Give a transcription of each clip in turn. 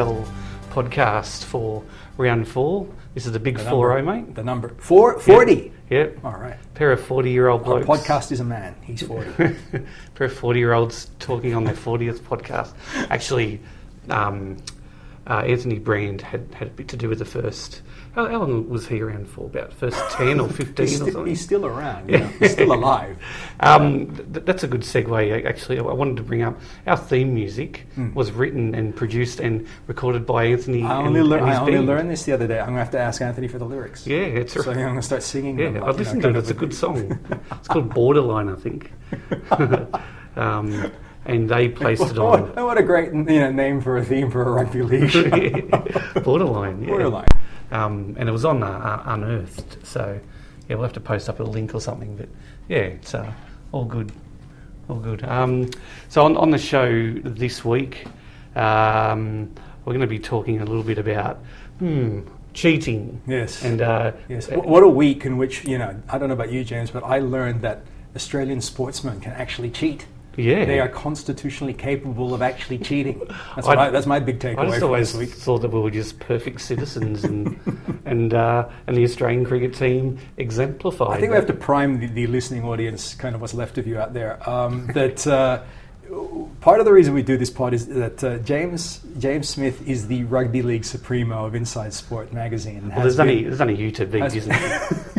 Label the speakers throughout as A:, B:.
A: Goal podcast for round four. This is the big
B: The
A: 4 mate.
B: The number four, 40.
A: Yep.
B: All right.
A: Pair of 40 year old
B: Our
A: blokes.
B: podcast is a man. He's 40.
A: Pair of 40 year olds talking on their 40th podcast. Actually, um, uh, Anthony Brand had, had a bit to do with the first. How, how long was he around for? About first 10 or 15
B: he's,
A: or
B: sti-
A: something?
B: he's still around. You know? He's still alive.
A: Um, th- that's a good segue. Actually, I wanted to bring up our theme music was written and produced and recorded by Anthony.
B: I
A: and,
B: only, lear-
A: and his
B: I only learned this the other day. I'm going to have to ask Anthony for the lyrics.
A: Yeah, it's
B: So I'm going to start singing
A: Yeah,
B: like,
A: I've listened
B: know,
A: to it. It's a good song. It's called Borderline, I think. um, and they placed it on
B: what a great you know, name for a theme for a rugby league.
A: Borderline. Yeah.
B: Borderline.
A: Um, and it was on uh, uh, Unearthed. So yeah, we'll have to post up a link or something. But yeah, it's uh, all good. All good. Um, so on, on the show this week, um, we're going to be talking a little bit about hmm, cheating.
B: Yes.
A: And uh,
B: Yes. What a week in which, you know, I don't know about you, James, but I learned that Australian sportsmen can actually cheat.
A: Yeah,
B: They are constitutionally capable of actually cheating. That's,
A: I-
B: I, that's my big
A: I
B: takeaway
A: just always
B: this week.
A: thought that we were just perfect citizens, and and uh, and the Australian cricket team exemplified.
B: I think we have to prime the, the listening audience, kind of what's left of you out there, um, that uh, part of the reason we do this pod is that uh, James James Smith is the rugby league supremo of Inside Sport magazine.
A: Well, there's only
B: been-
A: there's only you to beat, isn't it?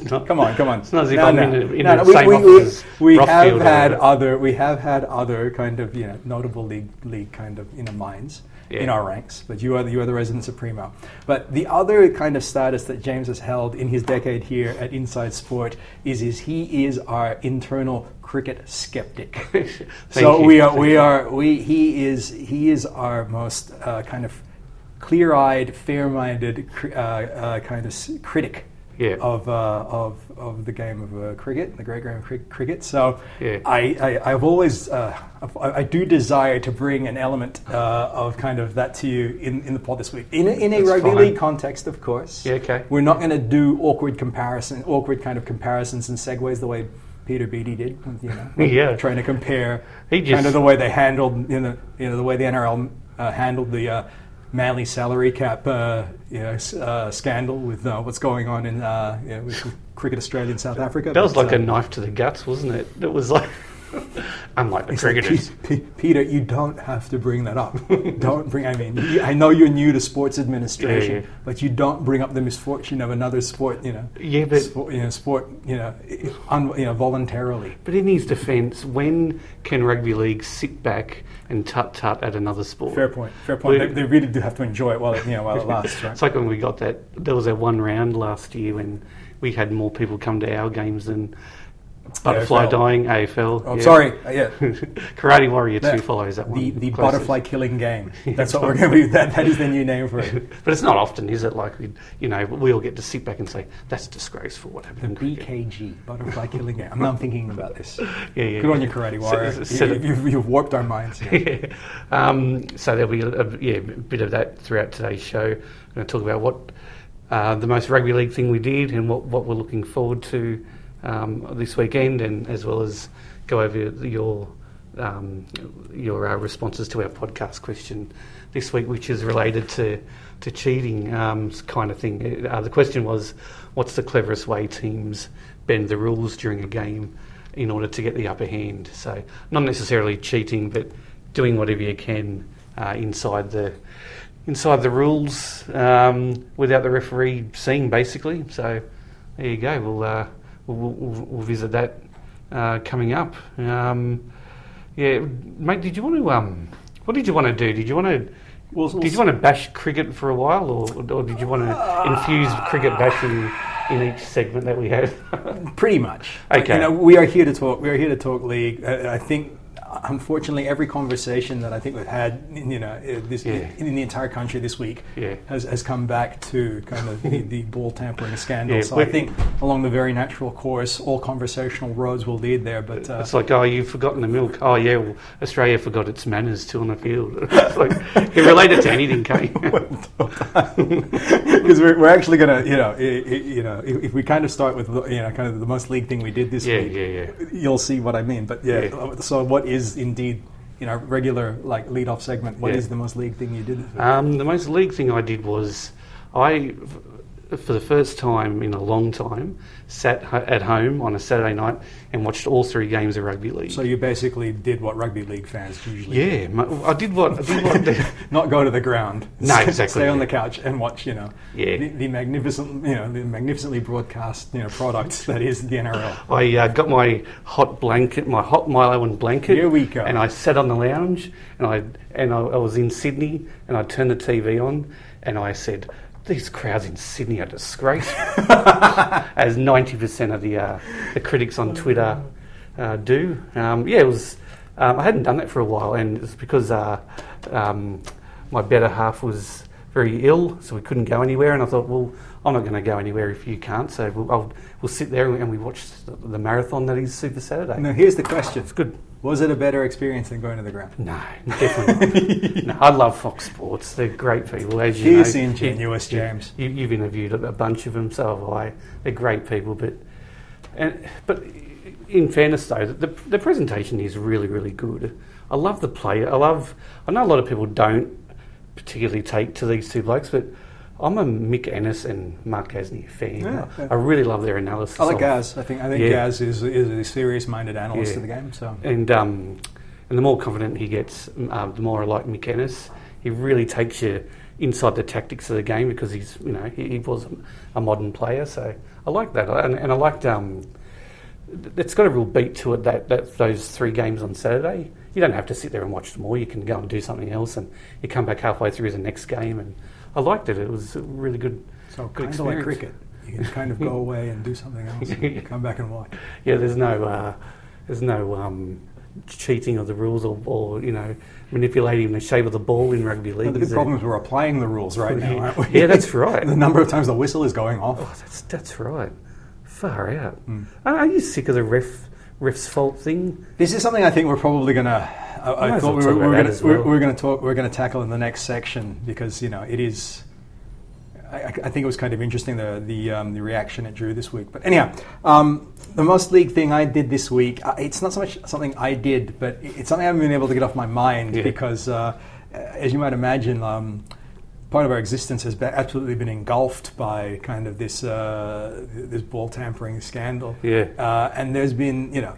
A: it's not.
B: Come on, come on.
A: It's not as if
B: No,
A: I'm
B: no.
A: in, in
B: No, no, we-
A: same
B: we,
A: office
B: we, we have had other we have had other kind of you know notable league league kind of you know minds in our ranks, but you are the, you are the resident supremo. But the other kind of status that James has held in his decade here at Inside Sport is is he is our internal cricket skeptic. So
A: you.
B: we are we are we he is he is our most uh, kind of clear-eyed, fair-minded uh, uh, kind of critic
A: Yeah.
B: of, uh, of of the game of uh, cricket, the great game of cri- cricket. So
A: Yeah.
B: I, I I've always uh, I, I do desire to bring an element uh, of kind of that to you in, in the pod this week in a, in a
A: That's
B: rugby
A: fine.
B: league context, of course.
A: Yeah, okay.
B: We're not going to do awkward comparison, awkward kind of comparisons and segues the way. Peter Beattie did, you know,
A: Yeah.
B: trying to compare
A: He just-
B: kind of the way they handled, you know, you know the way the NRL uh, handled the uh, Manly salary cap, uh, you know, uh, scandal with uh, what's going on in uh, you know, with cricket Australia and South Africa.
A: That was
B: But,
A: like
B: uh,
A: a knife to the guts, wasn't it? It was like, unlike the
B: it's like,
A: cricketers.
B: Pe- Pe- Peter, you don't have to bring that up. don't bring. I mean, you- I know you're new to sports administration,
A: Yeah, yeah.
B: but you don't bring up the misfortune of another sport. You know,
A: Yeah, but-
B: sport, you know, sport, you know, un, you know, voluntarily.
A: But in his defence, when can rugby league sit back and tut tut at another sport?
B: Fair point. Fair point. They, they really do have to enjoy it while it, you know, while it lasts, right?
A: It's like when we got that. There was that one round last year when we had more people come to our games than butterfly
B: AFL.
A: dying AFL.
B: Oh,
A: yeah.
B: sorry. Uh, yeah.
A: Karate Warrior Two
B: That-
A: follows that one.
B: The, the
A: closest.
B: butterfly killing game. That's what we're going to be. That, that is the new name for it.
A: But it's not often, is it? Like we, you know, we all get to sit back and say that's disgraceful. What happened?
B: The. BKG, butterfly killing game. I'm not thinking about this.
A: Yeah, yeah.
B: Good on you, Karate Warrior.
A: so-
B: You-
A: so the-
B: you've, you've warped our minds. here.
A: Yeah. Um, so there'll be a, yeah, a bit of that throughout today's show. We're going to talk about what uh, the most rugby league thing we did and what, what we're looking forward to um, this weekend, and as well as go over your um, your uh, responses to our podcast question this week, which is related to to cheating um, kind of thing. Uh, the question was, what's the cleverest way teams bend the rules during a game in order to get the upper hand? So not necessarily cheating, but doing whatever you can uh, inside the inside the rules um, without the referee seeing, basically. So there you go. We'll uh, we'll, we'll, we'll visit that uh, coming up. Um, yeah, mate. Did you want to um, what did you want to do? Did you want to
B: We'll-
A: did you want to bash cricket for a while, or, or did you want to infuse cricket bashing in each segment that we had?
B: Pretty much.
A: Okay.
B: You know, we are here to talk. We are here to talk league. Uh, I think, unfortunately, every conversation that I think we've had, you know, uh, this
A: Yeah.
B: in the entire country this week
A: Yeah.
B: has, has come back to kind of the, the ball tampering scandal.
A: Yeah,
B: so I think along the very natural course, all conversational roads will lead there. But uh,
A: It's like, oh, you've forgotten the milk. Oh, yeah, well, Australia forgot its manners too on the field. it's like, you relate it to anything, Kate.
B: because we're, we're actually gonna, you know, i i you know, if, if we kind of start with, you know, kind of the most league thing we did this
A: Yeah,
B: week,
A: yeah, yeah.
B: you'll see what I mean. But yeah,
A: Yeah.
B: so what is indeed you know regular like lead off segment. What is
A: Yeah.
B: the most league thing you did?
A: Um, the most league thing I did was I, for the first time in a long time, sat at home on a Saturday night and watched all three games of rugby league.
B: so you basically did what rugby league fans usually do.
A: yeah, mu- I did what I did what. the-
B: not go to the ground.
A: No,
B: Stay-
A: exactly,
B: Stay on the couch and watch, you know,
A: Yeah.
B: the, the magnificent, you know, the magnificently broadcast, you know, product that is the NRL.
A: I uh, got my hot blanket, my hot Milo and blanket.
B: Here we go.
A: And I sat on the lounge, and I and I, I was in Sydney, and I turned the TV on, and I said, "These crowds in Sydney are disgraceful," as ninety percent of the uh, the critics on Twitter uh, do. Um, yeah, it was. Um, I hadn't done that for a while, and it's because uh, um, my better half was very ill, so we couldn't go anywhere. And I thought, well, I'm not going to go anywhere if you can't, so we'll, I'll, we'll sit there and we watch the, the marathon that is Super Saturday.
B: Now, here's the question:
A: It's good.
B: Was it a better experience than going to the ground?
A: No, definitely not. no, I love Fox Sports. They're great people, as you
B: Here's
A: know.
B: ingenuous, James.
A: You, you've interviewed a, a bunch of them, so have I. They're great people, but and but in fairness, though, the, the presentation is really, really good. I love the play. I love. I know a lot of people don't particularly take to these two blokes, but I'm a Mick Ennis and Mark Gasnier fan.
B: Yeah,
A: I,
B: yeah.
A: I really love their analysis.
B: I like
A: of-
B: Gaz. I think I think
A: Yeah.
B: Gaz is is a serious-minded analyst of the game. So
A: And um, and the more confident he gets, uh, the more I like Mick Ennis. He really takes you inside the tactics of the game because he's you know he, he was a modern player. So I like that, and, and I liked. Um, it's got a real beat to it that, that those three games on Saturday. You don't have to sit there and watch them all. You can go and do something else, and you come back halfway through the next game. And I liked it. It was a really good.
B: so
A: Good
B: kind of like cricket. You can kind of go away and do something else. and come back and watch.
A: Yeah, there's no uh, there's no um, cheating of the rules or, or you know manipulating the shape of the ball in rugby league.
B: But the big problem is we're applying the rules right now, aren't we?
A: Yeah, that's right.
B: the number of times the whistle is going off.
A: Oh, that's that's right. Far out.
B: Hmm.
A: Are you sick of the ref ref's fault thing?
B: This is something I think we're probably gonna. I, I thought we were, we're going
A: well.
B: we're gonna talk we're gonna tackle in the next section because you know it is. I, I I think it was kind of interesting the the um, the reaction it drew this week. But anyhow, um, the most league thing I did this week. uh, It's not so much something I did, but it's something I haven't been able to get off my mind
A: Yeah.
B: because, uh, as you might imagine. Um, Part of our existence has been, absolutely been engulfed by kind of this uh, this ball tampering scandal.
A: Yeah.
B: Uh, and there's been, you know,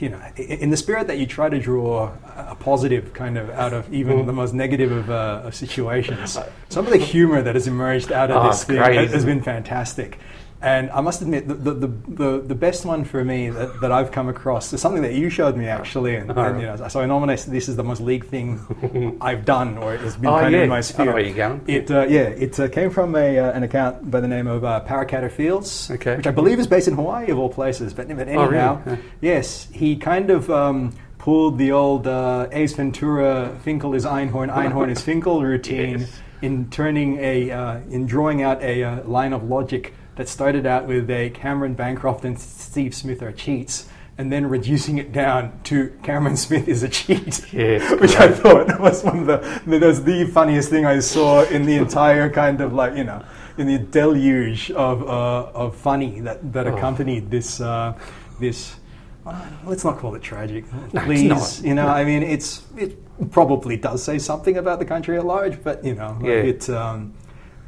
B: you know, in the spirit that you try to draw a positive kind of out of even
A: Mm.
B: the most negative of, uh, of situations, some of the humor that has emerged out of
A: Oh,
B: this thing
A: great,
B: has, has been fantastic. And I must admit, the, the, the, the, best one for me that, that I've come across is something that you showed me actually. And, and, you know, so I nominated this as the most league thing I've done, or it's been
A: Oh,
B: kind of in my
A: I
B: sphere.
A: know where you're going.
B: It uh, yeah, it uh, came from a, uh, an account by the name of uh, Paracata Fields,
A: Okay.
B: which I believe is based in Hawaii of all places. But, but
A: Oh, really?
B: anyhow, yes, he kind of um, pulled the old uh, Ace Ventura Finkel is Einhorn, Einhorn is Finkel routine
A: Yes.
B: in turning a uh, in drawing out a uh, line of logic that started out with a Cameron Bancroft and Steve Smith are cheats. And then reducing it down to Cameron Smith is a cheat, which I thought was one of the that was the funniest thing I saw in the entire kind of like you know in the deluge of uh, of funny that that
A: Oh.
B: accompanied this uh, this. uh, let's not call it tragic,
A: No, it's
B: please.
A: not.
B: You know, I mean, it's it probably does say something about the country at large, but you know,
A: Yeah.
B: it. Um,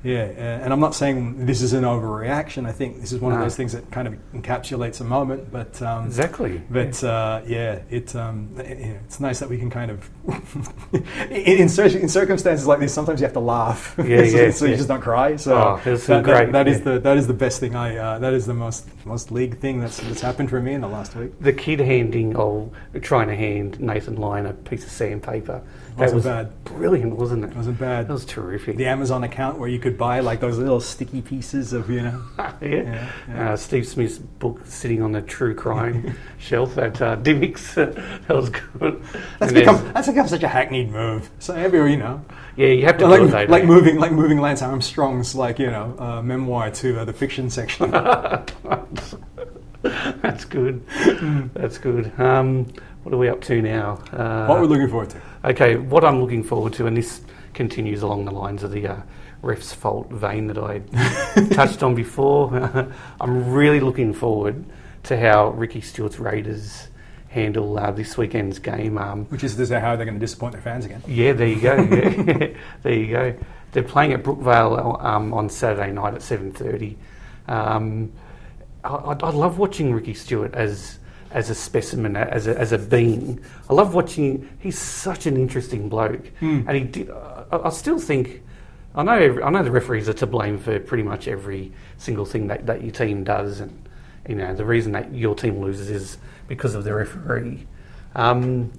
B: yeah, uh, and I'm not saying this is an overreaction. I think this is one of those things that kind of encapsulates a moment. But um,
A: Exactly.
B: but uh, yeah, it, um, i- i- it's nice that we can kind of in, in, in circumstances like this. Sometimes you have to laugh,
A: Yeah,
B: so,
A: yeah,
B: so you
A: yeah.
B: just don't cry. So
A: Oh, it
B: that, that-
A: great-
B: that is
A: yeah.
B: the that is the best thing. I uh, that is the most most league thing that's that's happened for me in the last week.
A: the kid handing or trying to hand Nathan Lyon a piece of sandpaper. That
B: Wasn't
A: was
B: bad.
A: brilliant, wasn't it?
B: It wasn't bad.
A: That was terrific.
B: The Amazon account where you could buy like those little sticky pieces of you know.
A: yeah.
B: Yeah, yeah.
A: Uh, Steve Smith's book sitting on the true crime shelf at uh, Dymocks. that was good.
B: That's
A: And
B: become that's become such a hackneyed move. So maybe you know,
A: yeah, you have to
B: like, like moving like moving Lance Armstrong's like you know uh, memoir to uh, the fiction section.
A: That's good. That's good. Um, what are we up to now? Uh,
B: what we're looking forward to.
A: Okay, what I'm looking forward to, and this continues along the lines of the uh, ref's fault vein that I touched on before. I'm really looking forward to how Ricky Stuart's Raiders handle uh, this weekend's game. Um,
B: Which is, is how they're going to disappoint their fans again.
A: yeah, there you go. Yeah. there you go. They're playing at Brookvale um, on Saturday night at seven thirty. Um, I, I love watching Ricky Stuart as as a specimen, as a, as a being. I love watching. He's such an interesting bloke, and he did. I, I still think. I know. every- I know the referees are to blame for pretty much every single thing that, that your team does, and you know the reason that your team loses is because of the referee. Um,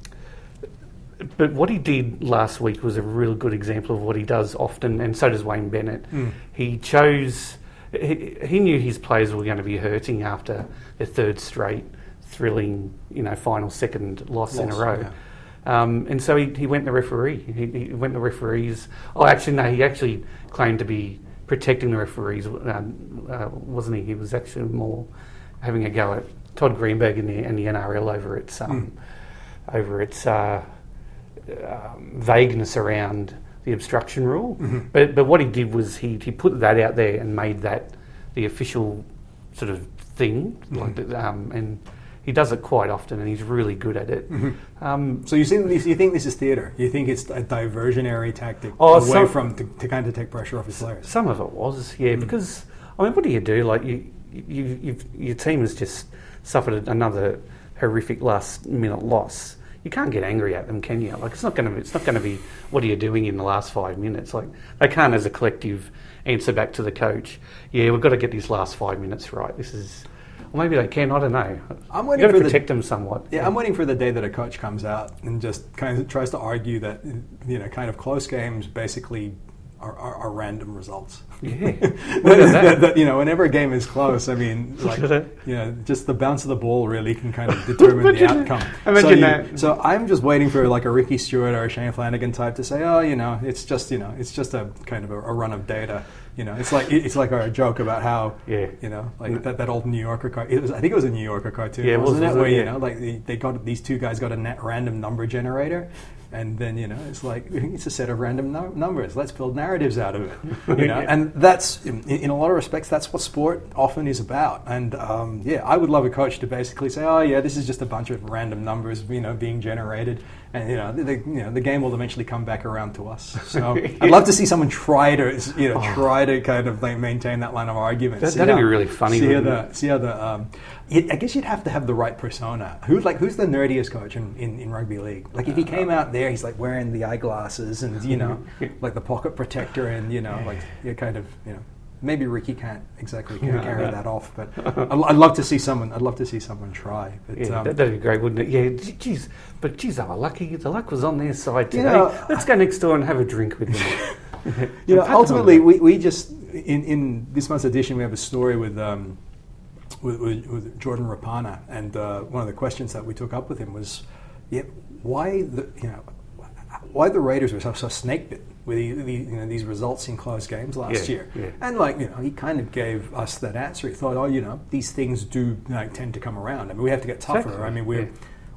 A: but what he did last week was a real good example of what he does often, and so does Wayne Bennett. He chose, he, he knew his players were going to be hurting after their third straight thrilling, you know, final second loss, in a
B: Loss,
A: row. Um, and so he, he went the referee. He, he went the referees. Oh, actually, no, he actually claimed to be protecting the referees, uh, uh, wasn't he? He was actually more having a go at Todd Greenberg and the, and the NRL over its um, over its uh, um, vagueness around the obstruction rule. But but what he did was he, he put that out there and made that the official sort of thing, like the, um, and he does it quite often, and he's really good at it. Um,
B: So you think this, you think this is theatre? You think it's a diversionary tactic
A: Oh,
B: away
A: some-
B: from to, to kind of take pressure off his players?
A: Some of it was, yeah, because I mean, what do you do? Like you, you, you've, your team has just suffered another horrific last minute loss. You can't get angry at them, can you? Like it's not going to, it's not going to be. What are you doing in the last five minutes? Like they can't, as a collective, answer back to the coach. Yeah, we've got to get these last five minutes right. This is, or maybe they can. I don't know.
B: I'm
A: You've
B: waiting
A: got to
B: for the-
A: protect them somewhat.
B: Yeah, I'm waiting for the day that a coach comes out and just kind of tries to argue that you know, kind of close games basically are, are, are random results.
A: Yeah. Look at that.
B: that, you know, whenever a game is close, I mean, like, you know, just the bounce of the ball really can kind of determine the outcome.
A: that. Imagine
B: so, you-
A: that.
B: so I'm just waiting for like a Ricky Stuart or a Shane Flanagan type to say, oh, you know, it's just, you know, it's just a kind of a, a run of data. You know, it's like it's like a joke about how,
A: Yeah.
B: you know, like mm. that, that old New Yorker car. It was, I think it was a New Yorker cartoon,
A: Yeah, it was,
B: wasn't it?
A: wasn't
B: Where
A: it?
B: you know, like they, they got these two guys got a net random number generator, and then you know it's like it's a set of random no- numbers. Let's build narratives out of it, you know.
A: Yeah.
B: And that's in, in a lot of respects that's what sport often is about. And um, yeah, I would love a coach to basically say, oh yeah, this is just a bunch of random numbers, you know, being generated, and you know, the, you know, the game will eventually come back around to us. So I'd love to see someone try to you know try to kind of like maintain that line of argument.
A: That- that'd be really funny,
B: See how the see how the um, it, I guess you'd have to have the right persona. Who's like who's the nerdiest coach in, in, in rugby league? Like if he came out there, he's like wearing the eyeglasses and you know like the pocket protector and you know like you kind of you know maybe Ricky can't exactly carry that off, but I'd, I'd love to see someone. I'd love to see someone try. But,
A: Yeah,
B: um,
A: that, that'd be great, wouldn't it? Yeah, geez, but geez, they were lucky. The luck was on their side
B: You
A: today.
B: know,
A: Let's go next door and have a drink with them.
B: you know,
A: Pat them on
B: ultimately, we, we just in, in this month's edition we have a story with um, with, with, with Jordan Rapana, and uh, one of the questions that we took up with him was, yeah, why the you know why the Raiders were so, so snake bit with the, the, you know, these results in close games last
A: Yeah,
B: year,
A: yeah.
B: and like you know he kind of gave us that answer. He thought, oh, you know, these things do like, tend to come around. I mean, we have to get tougher.
A: Exactly,
B: I mean, we
A: yeah.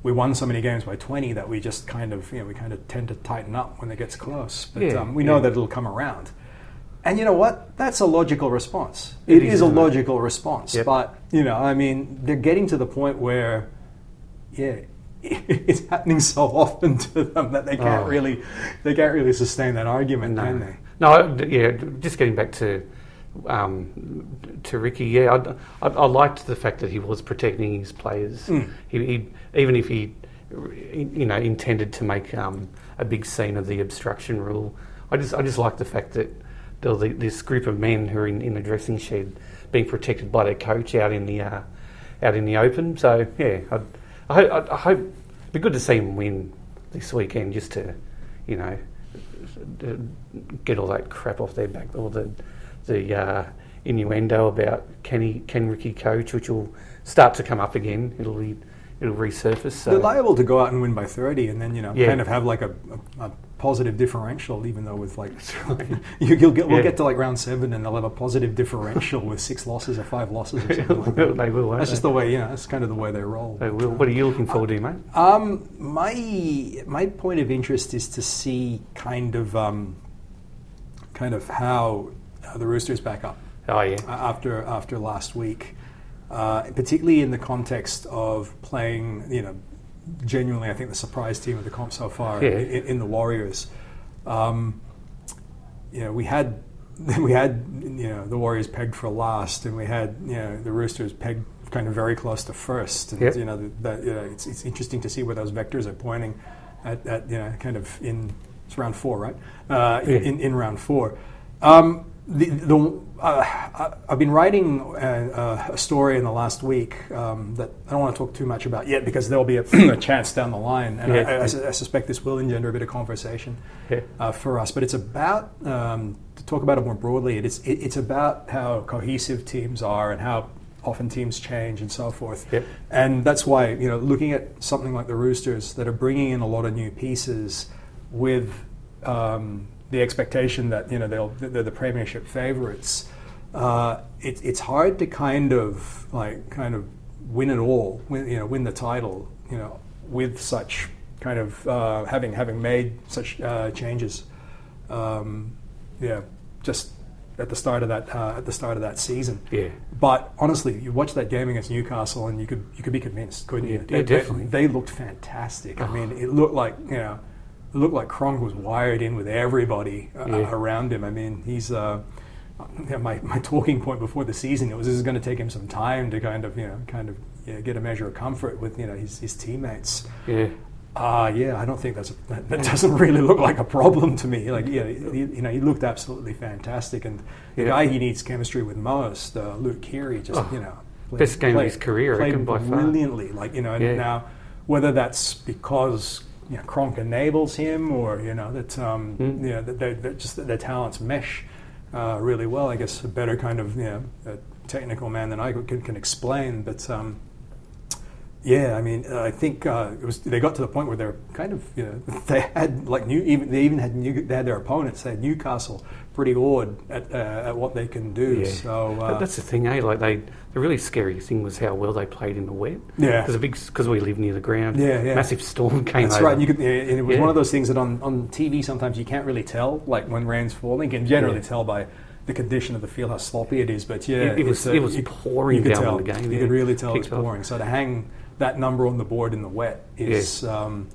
B: we won so many games by 20 that we just kind of, you know, we kind of tend to tighten up when it gets close. But um, we know that it'll come around. And you know what? That's a logical response.
A: It
B: it
A: is,
B: is, a
A: it?
B: logical response.
A: Yep.
B: But, you know, I mean, they're getting to the point where, yeah, it's happening so often to them that they can't
A: Oh.
B: really, they can't really sustain that argument,
A: no,
B: can they?
A: no, yeah. Just getting back to um, to Ricky. Yeah, I, I, I liked the fact that he was protecting his players.
B: Mm.
A: He, he even if he, you know, intended to make um, a big scene of the obstruction rule. I just I just like the fact that there was this group of men who are in, in the dressing shed being protected by their coach out in the uh, out in the open. So yeah, I'd, I hope I, I hope it'd be good to see him win this weekend, just to you know get all that crap off their back, all the the uh, innuendo about can he Ricky coach, which will start to come up again. It'll be it'll resurface. So
B: They're liable to go out and win by 30 and then, you know,
A: Yeah.
B: kind of have like a, a, a positive differential, even though with like, you, you'll get, we'll get to like round seven and they'll have a positive differential with six losses or five losses or something like that.
A: they will.
B: That's
A: they?
B: just the way, you know, that's kind of the way they roll.
A: They will. What are you looking forward to, mate?
B: Um, my my point of interest is to see kind of um, kind of how uh, the Roosters back up
A: Oh yeah.
B: uh, after after last week, uh, particularly in the context of playing, you know, genuinely, I think, the surprise team of the comp so far
A: Yeah.
B: in, in the Warriors. Um, you know, we had we had you know the Warriors pegged for last, and we had you know the Roosters pegged kind of very close to first. And
A: Yep.
B: you know that you know, it's, it's interesting to see where those vectors are pointing at, at you know kind of in it's round four, right? Uh,
A: Yeah.
B: in, in round four. Um, the, the, uh, I've been writing a, a story in the last week um, that I don't want to talk too much about yet because there'll be a, a chance down the line, and I,
A: Yeah.
B: I, I I suspect this will engender a bit of conversation
A: Yeah.
B: uh, for us. But it's about um, to talk about it more broadly. It's it, it's about how cohesive teams are and how often teams change and so forth. And that's why you know looking at something like the Roosters that are bringing in a lot of new pieces with um, the expectation that you know they'll they're the premiership favourites. Uh, it, it's hard to kind of like kind of win it all, win, you know, win the title, you know, with such kind of uh, having having made such uh, changes. Um, yeah, just at the start of that uh, at the start of that season.
A: Yeah.
B: But honestly, you watch that game against Newcastle, and you could you could be convinced, couldn't you?
A: Yeah,
B: They-
A: definitely.
B: They, they looked fantastic. I mean, it looked like you know, it looked like Cronk was wired in with everybody uh,
A: Yeah.
B: around him. I mean, he's. Uh, my, my talking point before the season it was this is going to take him some time to kind of you know kind of yeah, get a measure of comfort with you know his, his teammates.
A: Yeah.
B: Ah, yeah, I don't think that's a, that, that doesn't really look like a problem to me. Like, yeah, he, you know, he looked absolutely fantastic, and the
A: Yeah.
B: guy he needs chemistry with most, uh, Luke Keary, just
A: Oh,
B: you know,
A: best game of his career,
B: played
A: reckon, by far.
B: brilliantly. Like, you know, and
A: Yeah.
B: now whether that's because you know Cronk enables him, or you know that um,
A: Mm.
B: you know that they that just that their talents mesh uh, really well. I guess a better kind of you know technical man than I can, can explain, but. Um, yeah, I mean, I think uh, it was. They got to the point where they're kind of, you know, they had like new. Even they even had new. They had their opponents. They had Newcastle pretty awed at, uh, at what they can do.
A: Yeah.
B: So uh,
A: But that's the thing, eh? Like they, the really scary thing was how well they played in the wet.
B: Yeah.
A: Because big, because we live near the ground.
B: Yeah, yeah.
A: Massive storm came
B: That's
A: over.
B: right. You could, yeah, and it was
A: Yeah.
B: one of those things that on, on TV sometimes you can't really tell, like when rain's falling. You can generally tell by the condition of the field how sloppy it is. But yeah,
A: It- it was-
B: uh,
A: it was
B: you-
A: pouring
B: you could
A: down
B: tell.
A: the game,
B: You could really tell it was pouring. So to hang that number on the board in the wet is, um,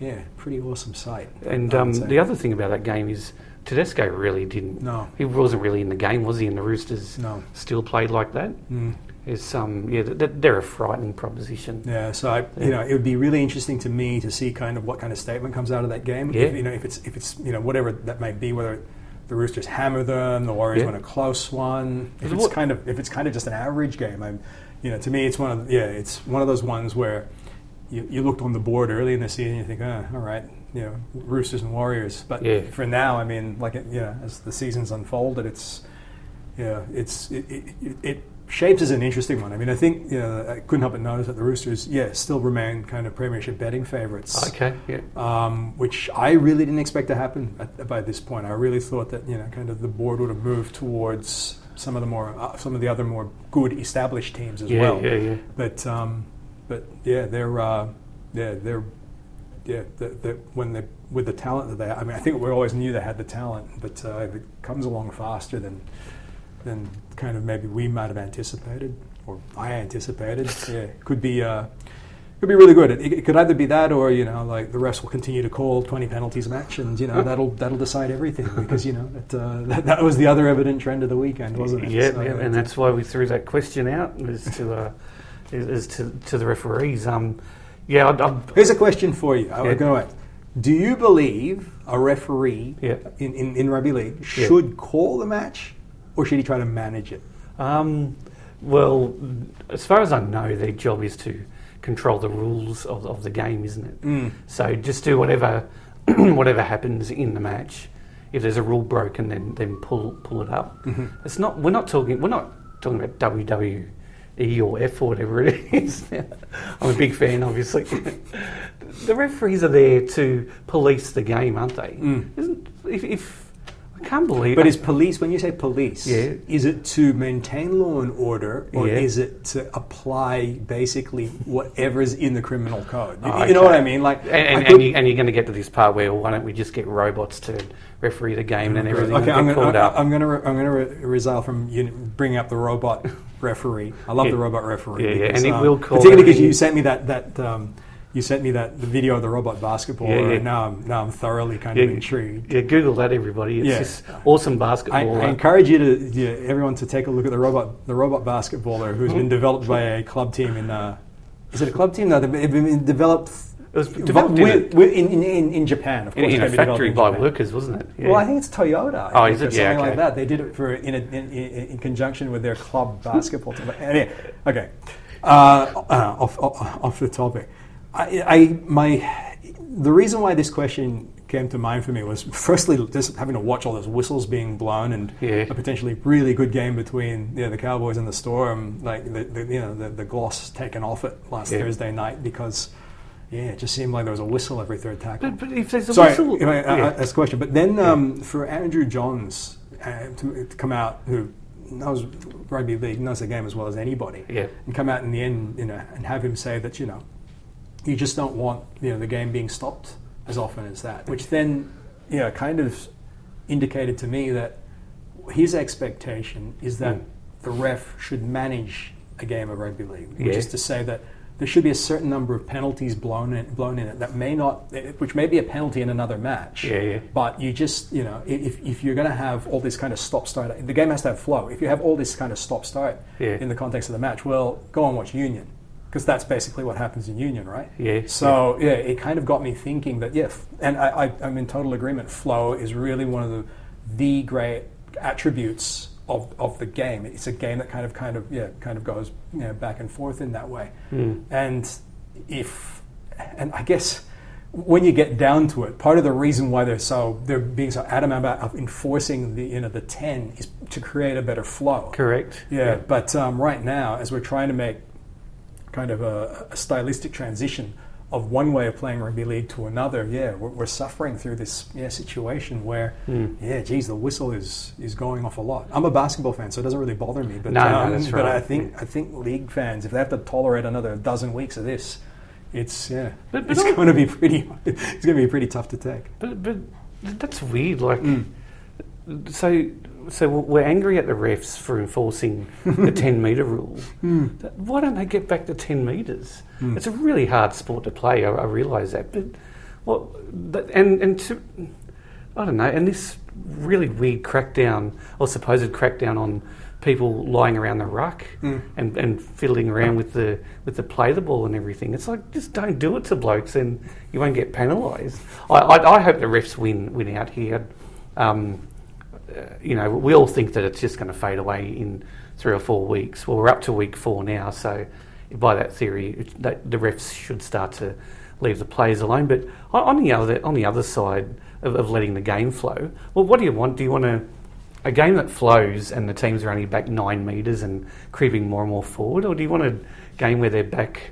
B: yeah, pretty awesome sight.
A: And um, the other thing about that game is Tedesco really didn't.
B: No.
A: He wasn't really in the game, was he? And the Roosters
B: No.
A: still played like that.
B: Mm.
A: It's um, yeah, th- th- they're a frightening proposition.
B: Yeah, so I, you know, it would be really interesting to me to see kind of what kind of statement comes out of that game.
A: Yeah.
B: If, you know, if it's if it's you know whatever that may be, whether the Roosters hammer them, the Warriors
A: Yeah.
B: win a close one. If it's kind of if it's kind of just an average game, I'm, you know, to me it's one of yeah, it's one of those ones where you, you looked on the board early in the season, you think, oh, all right, you know, Roosters and Warriors. But
A: Yeah.
B: for now, I mean, like it, you know, as the season's unfolded, it's yeah, it's it, it, it, it shapes as an interesting one. I mean, I think you know, I couldn't help but notice that the Roosters, yeah, still remain kind of premiership betting favourites.
A: Okay, yeah.
B: Um, which I really didn't expect to happen at, by this point. I really thought that you know, kind of the board would have moved towards some of the more, uh, some of the other more good established teams as
A: Yeah,
B: well.
A: yeah, yeah.
B: But um, but yeah, they're uh, yeah they're yeah the, the, when they with the talent that they have, I mean I think we always knew they had the talent, but uh, if it comes along faster than than kind of maybe we might have anticipated or I anticipated. yeah, could be. Uh, could be really good. It, it could either be that, or you know, like the refs will continue to call twenty penalties a match, and you know that'll that'll decide everything because you know that, uh, that that was the other evident trend of the weekend, wasn't it?
A: Yeah,
B: So,
A: yeah, and that's why we threw that question out as to uh, as to, to the referees. Um, yeah, I'd,
B: Here's a question for you. I'm
A: Yeah.
B: going to ask: Do you believe a referee
A: Yeah.
B: in, in, in rugby league
A: Yeah.
B: should call the match or should he try to manage it?
A: um, well, as far as I know, their job is to control the rules of, of the game, isn't it?
B: Mm.
A: So just do whatever whatever happens in the match. If there's a rule broken, then then pull pull it up.
B: Mm-hmm.
A: It's not. We're not talking. We're not talking about WWE or F or whatever it is. I'm a big fan, obviously. the referees are there to police the game, aren't they?
B: Mm.
A: Isn't if, if I can't believe.
B: But is police, when you say police,
A: Yeah.
B: is it to maintain law and order or
A: Yeah.
B: is it to apply basically whatever's in the criminal code? You,
A: Oh,
B: you know what. I mean? Like,
A: and, and,
B: I
A: and, you, and you're going to get to this part where why don't we just get robots to referee the game and then everything
B: Okay, I'm gonna? I'm gonna, re- I'm gonna re- resile from you bringing up the robot referee. I love
A: Yeah.
B: the robot referee.
A: Yeah, yeah,
B: because,
A: and it
B: um,
A: will call
B: particularly because you sent me that that um, you sent me that the video of the robot basketball,
A: Yeah, yeah.
B: and now I'm now I'm thoroughly kind of intrigued.
A: Yeah, Google that, everybody. It's
B: Yeah.
A: just awesome basketball.
B: I encourage you to yeah, everyone to take a look at the robot the robot basketballer who's been developed by a club team in. Uh, is it a club team? No, they've been developed.
A: It was developed in
B: with- in, in, in, Japan, of course.
A: in a factory by
B: Japan.
A: workers, wasn't it? Yeah.
B: Well, I think it's Toyota.
A: Oh, is
B: or
A: it? Yeah,
B: something like that. They did it for in, a, in, in, in conjunction with their club basketball team. Anyway, okay. Uh, uh, off, off, off the topic. I, I my the reason why this question came to mind for me was firstly just having to watch all those whistles being blown and
A: Yeah.
B: a potentially really good game between you know, the Cowboys and the Storm, like the, the you know the, the gloss taken off it last
A: Yeah.
B: Thursday night because yeah, it just seemed like there was a whistle every third tackle.
A: but, but if there's a
B: Sorry,
A: whistle,
B: I, I-
A: yeah.
B: that's a question. But then um, for Andrew Johns uh, to, to come out, who knows rugby league, knows the game as well as anybody,
A: Yeah.
B: and come out in the end, you know, and have him say that you know, you just don't want you know the game being stopped as often as that, which then you know kind of indicated to me that his expectation is that
A: Mm.
B: the ref should manage a game of rugby league, which
A: Yeah.
B: is to say that there should be a certain number of penalties blown in, blown in it that may not, which may be a penalty in another match.
A: Yeah, yeah.
B: But you just, you know, if, if you're going to have all this kind of stop start, the game has to have flow. If you have all this kind of stop start
A: Yeah.
B: in the context of the match, well, go and watch Union. Because that's basically what happens in Union, right?
A: Yeah,
B: So, yeah, it kind of got me thinking that, yeah, and I, I, I'm in total agreement. Flow is really one of the, the great attributes of, of the game. It's a game that kind of, kind of, yeah, kind of goes you know, back and forth in that way. And if, and I guess when you get down to it, part of the reason why they're so they're being so adamant about enforcing the you know the ten is to create a better flow.
A: correct.
B: Yeah, but um, right now, as we're trying to make kind of a, a stylistic transition of one way of playing rugby league to another, yeah, we're, we're suffering through this yeah situation where,
A: Hmm.
B: yeah, geez, the whistle is is going off a lot. I'm a basketball fan, so it doesn't really bother me. But
A: No, no,
B: um,
A: that's
B: but I think I think league fans, if they have to tolerate another dozen weeks of this, it's yeah,
A: But- but
B: it's going to be pretty. It's going to be pretty tough to take.
A: But but that's weird. Like,
B: Mm.
A: so so we're angry at the refs for enforcing the ten meter rule.
B: Mm.
A: Why don't they get back to ten meters? It's a really hard sport to play. I, I realise that, but well, that, and and to, I don't know. And this really weird crackdown or supposed crackdown on people lying around the ruck
B: Mm.
A: and, and fiddling around with the with the play the ball and everything. It's like just don't do it to blokes, and you won't get penalised. I, I, I hope the refs win win out here. Um, you know, we all think that it's just going to fade away in three or four weeks. Well, we're up to week four now, so by that theory, that the refs should start to leave the players alone. But on the other on the other side of, of letting the game flow, well, what do you want? Do you want a a game that flows and the teams are only back nine metres and creeping more and more forward, or do you want a game where they're back,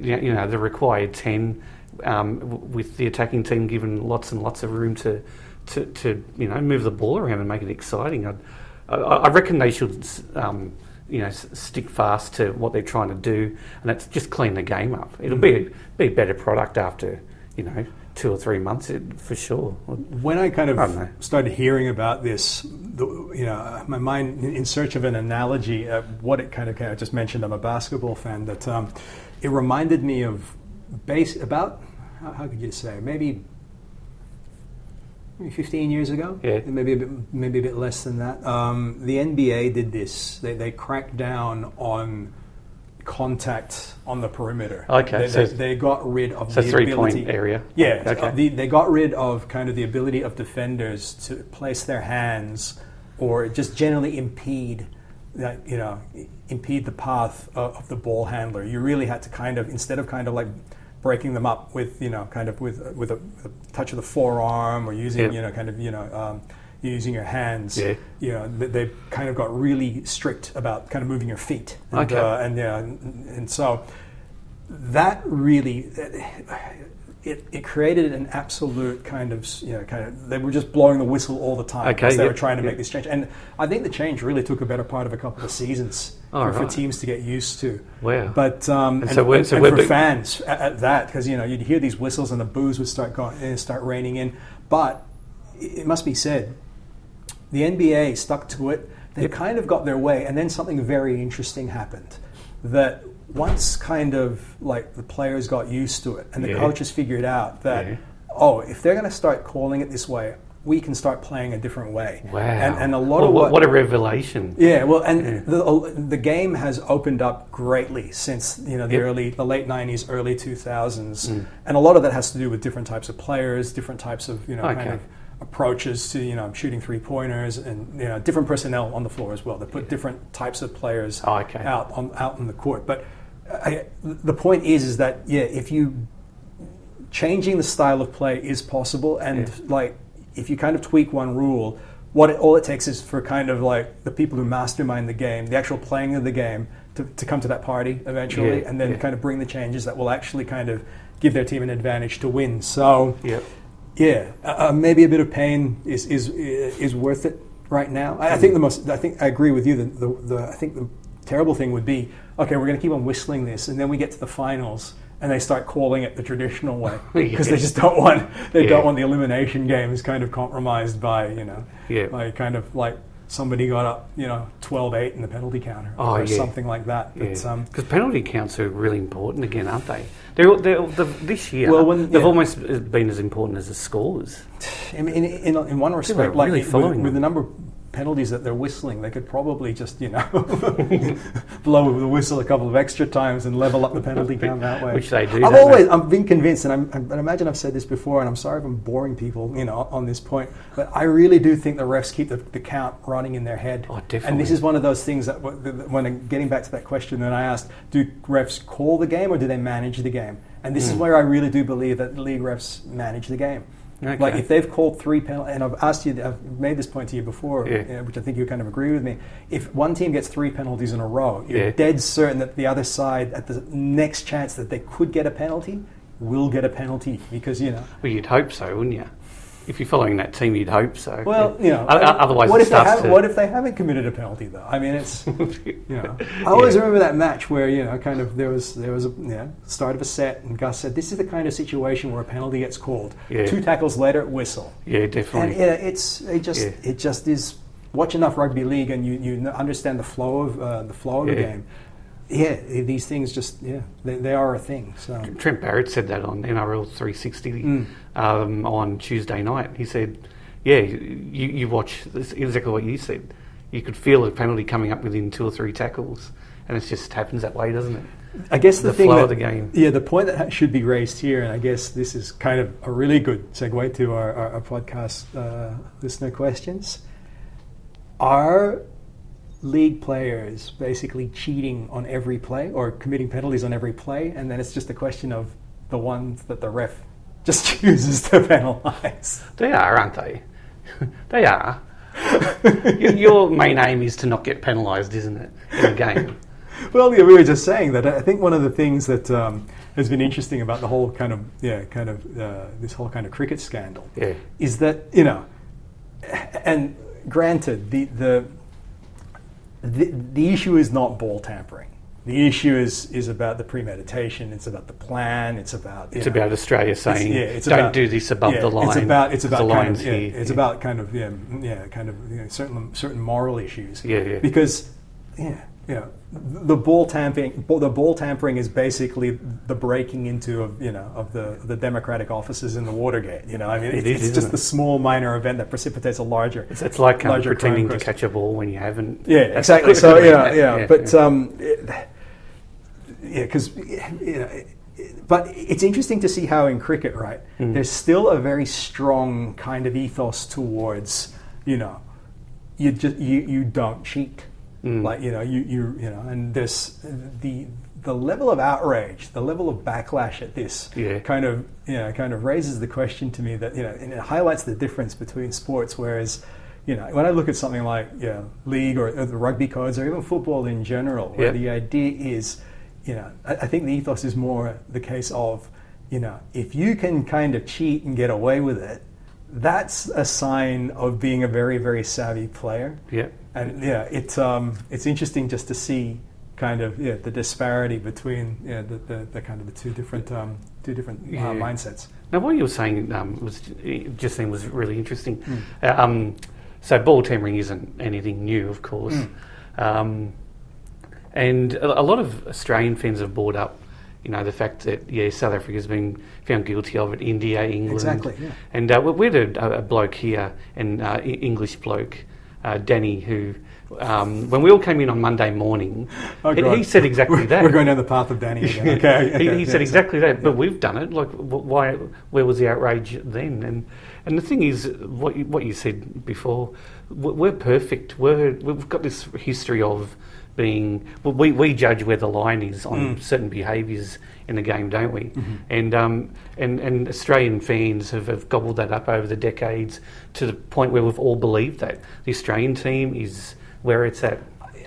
A: you know, the required ten, um, with the attacking team given lots and lots of room to, to, to you know move the ball around and make it exciting? I, I, I reckon they should, um, you know, s- stick fast to what they're trying to do, and that's just clean the game up. It'll be a, be a better product after you know two or three months it, for sure.
B: when I kind of
A: I
B: started hearing about this, the, you know, my mind in search of an analogy, uh, what it kind of, of just mentioned. I'm a basketball fan. That um, it reminded me of base about how, how could you say maybe. Maybe 15 years ago,
A: Yeah.
B: maybe a bit, maybe a bit less than that. Um, the NBA did this. They, they cracked down on contact on the perimeter.
A: Okay,
B: they,
A: so-
B: they, they got rid of
A: So
B: the
A: three point
B: ability-
A: area.
B: yeah,
A: Okay.
B: uh, the, they got rid of kind of the ability of defenders to place their hands or just generally impede that you know impede the path of, of the ball handler. You really had to kind of instead of kind of like breaking them up with you know kind of with with a, with a touch of the forearm or using
A: Yeah.
B: you know kind of you know. Um, Using your hands,
A: Yeah.
B: you know, they, they kind of got really strict about kind of moving your feet, and,
A: Okay.
B: uh, and yeah, and, and so that really it, it created an absolute kind of you know kind of they were just blowing the whistle all the time
A: Okay,
B: because they
A: yeah,
B: were trying to
A: yeah.
B: make this change and I think the change really took a better part of a couple of seasons for, for teams to get used to
A: Wow.
B: but um,
A: And
B: and,
A: so we're- so
B: and
A: we're
B: for
A: big-
B: fans at, at that because you know you'd hear these whistles and the boos would start going eh, start raining in but it it must be said the NBA stuck to it. They
A: Yep.
B: kind of got their way, and then something very interesting happened. That once kind of like the players got used to it and the
A: Yeah.
B: coaches figured out that
A: Yeah.
B: oh, if they're going to start calling it this way, we can start playing a different way.
A: Wow.
B: And, and a lot
A: Well,
B: of
A: what,
B: what,
A: a revelation.
B: yeah, well, and the the game has opened up greatly since you know the
A: Yep.
B: early, the late '90s, early 2000s,
A: Mm.
B: and a lot of that has to do with different types of players, different types of you know kind of approaches to you know shooting three pointers, and you know different personnel on the floor as well. They put different types of players
A: Oh, okay.
B: out on out in the court. But I, the point is, is that yeah, if you changing the style of play is possible, and
A: Yeah.
B: like if you kind of tweak one rule, what it, all it takes is for kind of like the people who mastermind the game, the actual playing of the game, to, to come to that party eventually,
A: Yeah,
B: and then
A: yeah.
B: kind of bring the changes that will actually kind of give their team an advantage to win. So
A: Yep.
B: yeah, uh, uh, maybe a bit of pain is is is worth it right now. I, I think the most. I think I agree with you. The, the, the I think the terrible thing would be okay. We're going to keep on whistling this, and then we get to the finals, and they start calling it the traditional way because
A: Yeah.
B: they just don't want they
A: Yeah.
B: don't want the elimination games kind of compromised by you know
A: Yeah.
B: like kind of like somebody got up you know 12-8 in the penalty counter
A: Oh,
B: or
A: yeah.
B: something like that.
A: Yeah.
B: um,
A: Because penalty counts are really important again, aren't they? They're, they're, they this year,
B: Well, when-
A: they've almost been as important as the scores.
B: in, in, in, in one respect,
A: are
B: like with, with the number of penalties that they're whistling, they could probably just you know blow the whistle a couple of extra times and level up the penalty count that way.
A: Which they do,
B: I've always
A: they?
B: I've been convinced, and I'm, I'm, imagine I've said this before, and I'm sorry if I'm boring people, you know, on this point, but I really do think the refs keep the, the count running in their head.
A: Oh, definitely.
B: And this is one of those things that when I'm getting back to that question that I asked, do refs call the game or do they manage the game? And this is
A: Hmm.
B: where I really do believe that league refs manage the game.
A: Okay.
B: Like if they've called three penalties, and I've asked you, I've made this point to you before,
A: Yeah.
B: you know, which I think you kind of agree with me. If one team gets three penalties in a row, you're
A: Yeah.
B: dead certain that the other side, at the next chance that they could get a penalty, will get a penalty because you know.
A: Well, you'd hope so, wouldn't you? If you're following that team, you'd hope so.
B: Well, you know.
A: Otherwise,
B: what if they have,
A: to.
B: What if they haven't committed a penalty though? I mean, it's you know. I always
A: Yeah.
B: remember that match where you know, kind of there was there was a you know, start of a set, and Gus said, "This is the kind of situation where a penalty gets called.
A: Yeah.
B: Two tackles later, whistle."
A: yeah, definitely.
B: And yeah, it's it just it just is. Watch enough rugby league, and you, you understand the flow of uh, the flow of the game. Yeah, these things just yeah, they, they are a thing. So
A: Trent Barrett said that on NRL 360
B: Mm.
A: um, on Tuesday night. He said, "Yeah, you, you watch this, exactly what you said. You could feel a penalty coming up within two or three tackles, and it just happens that way, doesn't it?
B: I guess the,
A: The
B: thing that,
A: of the game.
B: Yeah, the point that should be raised here, and I guess this is kind of a really good segue to our, our, our podcast uh, listener questions. Are league players basically cheating on every play or committing penalties on every play, and then it's just a question of the ones that the ref just chooses to penalise?
A: They are, aren't they? they are. your, your main aim is to not get penalised, isn't it, in a game?
B: Well, yeah, we were just saying that. I think one of the things that um, has been interesting about the whole kind of yeah, kind of uh, this whole kind of cricket scandal
A: Yeah.
B: is that you know, and granted, the the the, the issue is not ball tampering. The issue is is about the premeditation. It's about the plan. It's about
A: It's
B: know,
A: about Australia saying,
B: yeah, it's
A: "Don't
B: about-
A: do this above
B: yeah,
A: the line."
B: It's about it's
A: The
B: about kind
A: lines
B: of, yeah,
A: here,
B: it's about kind of yeah, yeah kind of you know, certain certain moral issues.
A: Yeah, yeah.
B: Because yeah, yeah, the ball tampering the ball tampering is basically the breaking into of you know of the the democratic offices in the Watergate. You know, I mean,
A: It
B: it's, it's just
A: it?
B: the small minor event that precipitates a larger.
A: It's, it's like um,
B: larger
A: pretending to catch a ball when you haven't.
B: Yeah, exactly. So
A: it is,
B: yeah,
A: it?
B: yeah, but um, it, yeah, because you know, it- but it's interesting to see how in cricket, right?
A: Mm.
B: There's still a very strong kind of ethos towards you know, you just you you don't cheat,
A: Mm.
B: like you know you you you know, and this the the level of outrage, the level of backlash at this
A: Yeah.
B: kind of you know kind of raises the question to me that you know and it highlights the difference between sports. Whereas you know when I look at something like you know, league or, or the rugby codes or even football in general, where
A: Yeah.
B: the idea is you know I, I think the ethos is more the case of you know if you can kind of cheat and get away with it. That's a sign of being a very, very savvy player.
A: Yeah.
B: And yeah, it's um, it's interesting just to see kind of yeah the disparity between yeah the, the, the kind of the two different um, two different uh,
A: Yeah.
B: mindsets.
A: Now, what you were saying um, was just then was really interesting.
B: Mm.
A: Um, so, ball tampering isn't anything new, of course,
B: Mm.
A: um, and a, a lot of Australian fans have brought up, you know, the fact that yeah, South Africa's been found guilty of it, India, England,
B: Exactly, yeah.
A: and uh, we had a, a bloke here, an uh, English bloke, uh, Danny, who. Um, when we all came in on Monday morning,
B: Oh,
A: he, he said exactly that.
B: We're going down the path of Danny again. Okay.
A: he,
B: okay,
A: he
B: yeah,
A: said
B: so-
A: exactly that, but we've done it. Like, why? Where was the outrage then? And and the thing is, what you, what you said before, we're perfect. We're we've got this history of being. Well, we we judge where the line is on
B: Mm.
A: certain behaviours in the game, don't we?
B: Mm-hmm.
A: And um and and Australian fans have, have gobbled that up over the decades to the point where we've all believed that the Australian team is where it's at,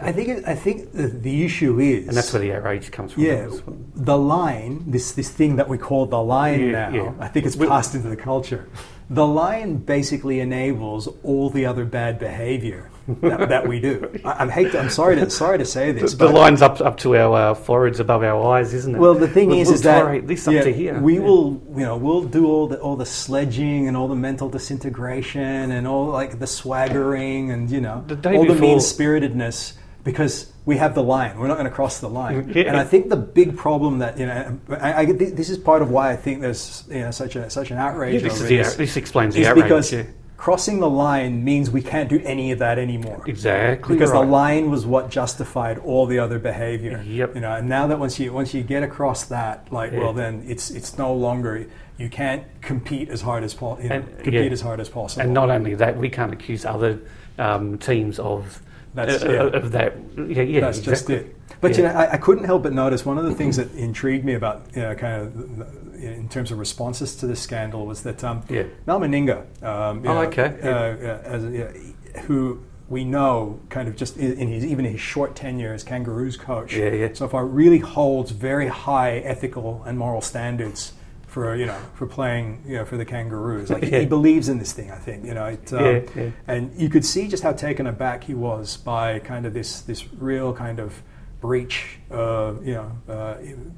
B: I think it, I think the, the issue is,
A: and that's where the outrage comes from.
B: yeah, the line, this this thing that we call the line
A: Yeah,
B: now.
A: yeah.
B: I think it's
A: We-
B: passed into the culture. The line basically enables all the other bad behaviour that, that we do. I, I'm hate. To, I'm sorry to sorry to say this.
A: The
B: but-
A: line's up up to our uh, foreheads above our eyes, isn't it?
B: Well, the thing
A: We'll-
B: is,
A: we'll
B: is that
A: this up
B: yeah,
A: to here.
B: we
A: Yeah.
B: will, you know, we'll do all the all the sledging and all the mental disintegration and all like the swaggering and you know
A: The
B: all the mean spiritedness because we have the line. We're not going to cross the line. And I think the big problem that you know, I, I, this is part of why I think there's you know such a such an outrage.
A: Yeah, this,
B: over
A: is the,
B: this,
A: this explains the outrage.
B: because
A: yeah.
B: crossing the line means we can't do any of that anymore
A: Exactly
B: because
A: right.
B: the line was what justified all the other behavior.
A: Yep.
B: You know, and now that once you once you get across that, like,
A: Yeah.
B: well, then it's it's no longer you can't compete as hard as possible. You know,
A: And-
B: compete as hard as possible.
A: And not only that, we can't accuse other um, teams of
B: That's- yeah.
A: of that. Yeah, yeah
B: That's just it. But you know, I, I couldn't help but notice one of the things that intrigued me about you know, kind of in terms of responses to this scandal was that um,
A: Yeah.
B: Mal Meninga, um,
A: Oh,
B: know,
A: okay,
B: uh, uh, as, yeah, who we know kind of just in in his even his short tenure as Kangaroos coach,
A: Yeah, yeah.
B: so far really holds very high ethical and moral standards for you know for playing you know for the Kangaroos. Like
A: Yeah.
B: he believes in this thing. I think you know. It, um,
A: Yeah, yeah.
B: and you could see just how taken aback he was by kind of this this real kind of breach, uh, you know, uh,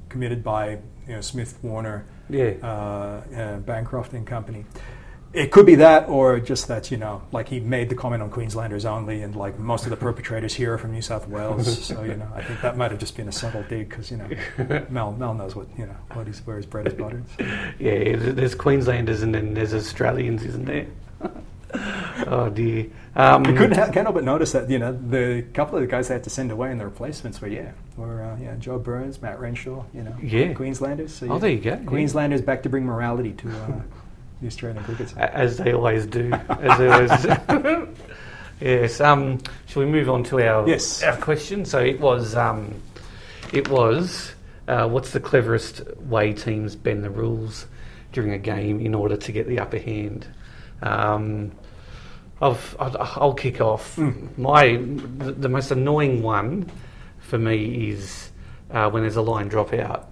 B: committed by you know Smith Warner,
A: Yeah.
B: uh, uh, Bancroft and Company. It could be that, or just that you know, like he made the comment on Queenslanders only, and like most of the perpetrators here are from New South Wales. so you know, I think that might have just been a subtle dig because you know, Mel Mel knows what you know what he's where his bread is buttered. So.
A: Yeah, there's Queenslanders and then there's Australians, isn't there? oh dear. Um,
B: I couldn't ha- can't help but notice that you know the couple of the guys they had to send away in the replacements were yeah were uh, yeah Joe Burns, Matt Renshaw, you know
A: Yeah.
B: Queenslanders. So,
A: Oh, there you go, yeah.
B: Queenslanders back to bring morality to uh, the Australian cricket.
A: A- as they always do. As they always do. yes. Um, shall we move on to our
B: Yes.
A: our question? So it was um, it was uh, what's the cleverest way teams bend the rules during a game in order to get the upper hand? Um, I've, I'll kick off. My the, the most annoying one for me is uh, when there's a line dropout.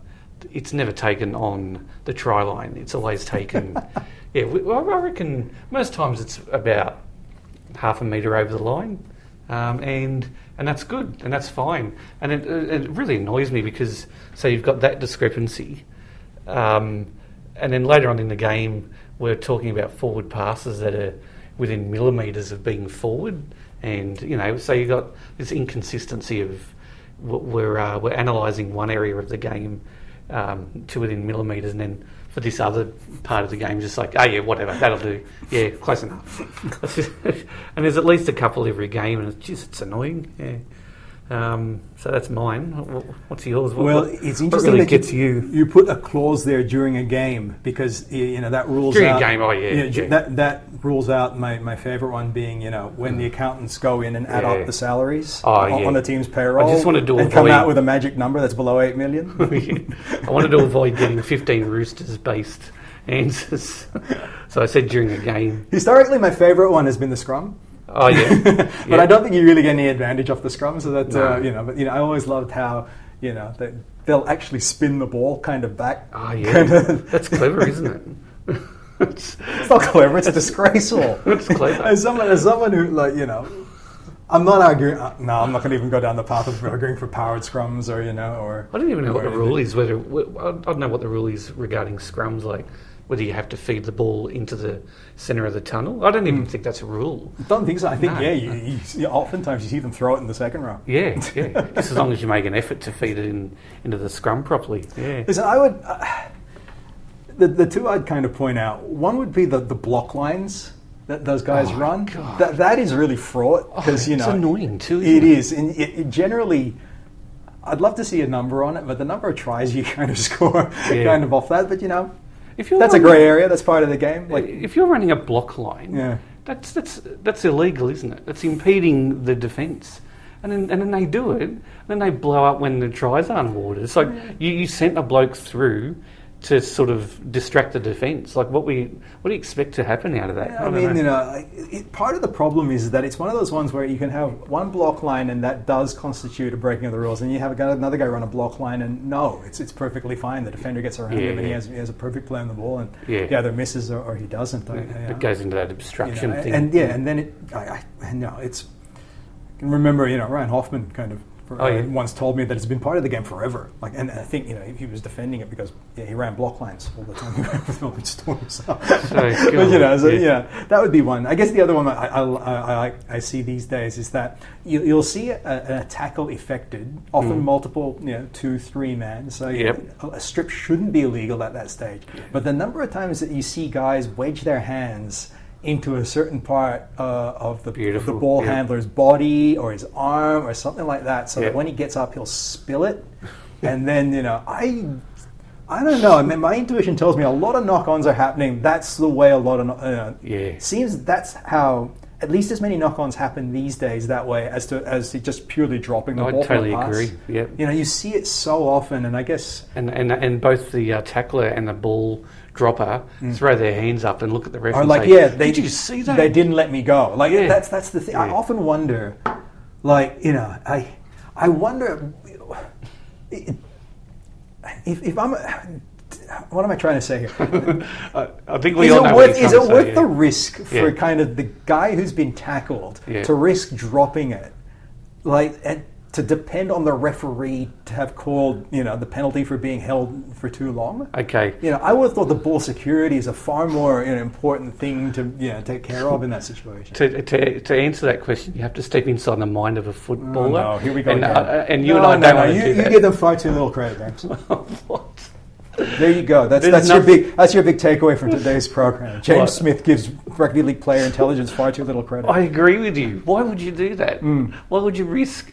A: It's never taken on the try line. It's always taken. yeah, we, well, I reckon most times it's about half a metre over the line, um, and and that's good and that's fine. And it, it really annoys me because so you've got that discrepancy, um, and then later on in the game we're talking about forward passes that are within millimetres of being forward, and you know so you've got this inconsistency of we're uh, we're analysing one area of the game um, to within millimetres, and then for this other part of the game, just like, oh yeah, whatever, that'll do. Yeah, close enough. and there's at least a couple every game, and it's just it's annoying. Yeah. Um, so that's mine. What's yours? What,
B: Well, it's interesting
A: really
B: that
A: gets
B: you,
A: you.
B: you put a clause there during a game because you know that rules
A: During a
B: out
A: game, oh, yeah,
B: ju-
A: yeah.
B: that that rules out my, my favorite one being you know when the accountants go in and add
A: Yeah.
B: up the salaries
A: Oh,
B: on,
A: yeah.
B: on the team's payroll.
A: I just wanted to
B: and come out with a magic number that's below eight million.
A: I wanted to avoid getting 15 roosters based answers. so I said during a game.
B: Historically, my favorite one has been the scrum.
A: Oh, yeah.
B: but
A: Yeah.
B: I don't think you really get any advantage off the scrum. So that uh, you know, but you know, I always loved how you know they, they'll actually spin the ball kind of back.
A: Oh, yeah.
B: Kind of-
A: That's clever, isn't it? it's,
B: It's not clever. It's disgraceful.
A: It's clever.
B: As someone, as someone who, like, you know, I'm not arguing. Uh, no, I'm not going to even go down the path of arguing for powered scrums or you know, or
A: I don't even know what the rule is. Whether I don't know what the rule is regarding scrums. Like, whether you have to feed the ball into the centre of the tunnel. I don't even think that's a rule.
B: I don't think so. I think
A: No.
B: yeah. You, you, you- oftentimes you see them throw it in the second row.
A: Yeah, yeah. Just as long as you make an effort to feed it in into the scrum properly. Yeah.
B: Listen, I would. Uh, the, the two I'd kind of point out one would be the, the block lines that those guys
A: Oh,
B: run.
A: God.
B: That, that is really fraught because you know.
A: it's annoying too, isn't
B: It
A: it?
B: is, and it, it generally. I'd love to see a number on it, but the number of tries you kind of score
A: Yeah.
B: kind of off that. But you know,
A: If you're
B: that's a grey area. That's part of the game. Like uh,
A: if you're running a block line,
B: Yeah.
A: that's that's that's illegal, isn't it? That's impeding the defence. And then, and then they do it, and then they blow up when the tries aren't awarded. It's like mm. you, you sent a bloke through to sort of distract the defence. Like what we what do you expect to happen out of that?
B: I
A: don't
B: mean,
A: know.
B: you know, it, part of the problem is that it's one of those ones where you can have one block line and that does constitute a breaking of the rules, and you have another guy run a block line and no, it's it's perfectly fine. The defender gets around
A: Yeah,
B: him and he has, he has a perfect play on the ball, and
A: Yeah.
B: he either misses or, or he doesn't. I- I-
A: it goes into that
B: you
A: obstruction
B: know,
A: thing.
B: and yeah, and then it, I, I, and, you know, it's. I can remember, you know, Ryan Hoffman kind of.
A: Oh, yeah.
B: once told me that it's been part of the game forever. Like, and I think you know he was defending it because yeah, he ran block lines all the time. He ran with Melbourne Storm, so. but you know, so,
A: yeah.
B: yeah, that would be one. I guess the other one I, I, I, I, I see these days is that you, you'll see a, a tackle effected, often multiple, you know, two, three man. So
A: Mm. Yep.
B: know, a strip shouldn't be illegal at that stage. But the number of times that you see guys wedge their hands into a certain part uh, of the,
A: Beautiful,
B: the ball
A: yeah.
B: handler's body or his arm or something like that, so
A: Yeah.
B: that when he gets up, he'll spill it. and then, you know, I. I don't know. I mean, my intuition tells me a lot of knock-ons are happening. That's the way a lot of no- uh,
A: Yeah.
B: seems that's how at least as many knock-ons happen these days that way as to as to just purely dropping the
A: I
B: ball. from
A: totally agree, yep.
B: You know, you see it so often, and I guess
A: And, and and both the uh, tackler and the ball dropper mm. throw their hands up and look at the ref.
B: Or
A: and
B: like,
A: say,
B: yeah, they
A: did you see that?
B: They didn't let me go. Like
A: Yeah.
B: that's that's the thing. I often wonder, like you know, I I wonder if, if I'm. What am I trying to say here?
A: I, I think we
B: is
A: all
B: it
A: know
B: worth, is it
A: to
B: worth
A: say,
B: the
A: yeah.
B: risk for
A: Yeah.
B: kind of the guy who's been tackled
A: Yeah.
B: to risk dropping it, like and to depend on the referee to have called you know the penalty for being held for too long?
A: Okay.
B: You know, I would have thought the ball security is a far more you know, important thing to you know, take care of in that situation.
A: To, to, to answer that question, you have to step inside the mind of a footballer.
B: Oh, no, here we go
A: And, uh, and you
B: no,
A: and I
B: no,
A: don't
B: no,
A: want to
B: you,
A: do
B: you give them far too little credit, James.
A: what?
B: There you go. That's that's your big that's your big takeaway from today's program. James? Smith gives rugby league player intelligence far too little credit.
A: I agree with you. Why would you do that?
B: Mm.
A: Why would you risk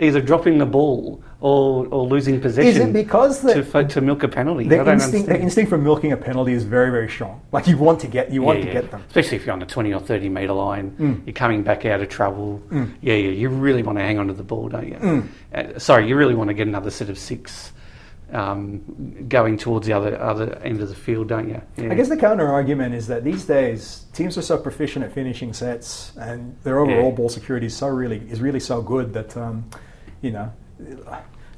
A: either dropping the ball or, or losing possession?
B: Is it because the-
A: to, to milk a penalty? I
B: the
A: don't
B: instinct, the instinct for milking a penalty is very, very strong. Like you want to get, you want
A: Yeah,
B: to
A: yeah.
B: get them.
A: Especially if you're on the 20 or 30 metre line,
B: Mm.
A: you're coming back out of trouble. Yeah, yeah, you really want to hang on to the ball, don't you?
B: Mm.
A: Uh, sorry, you really want to get another set of six um, going towards the other other end of the field, don't you? Yeah.
B: I guess the counter argument is that these days teams are so proficient at finishing sets, and their overall
A: Yeah.
B: ball security is so really is really so good that um, you know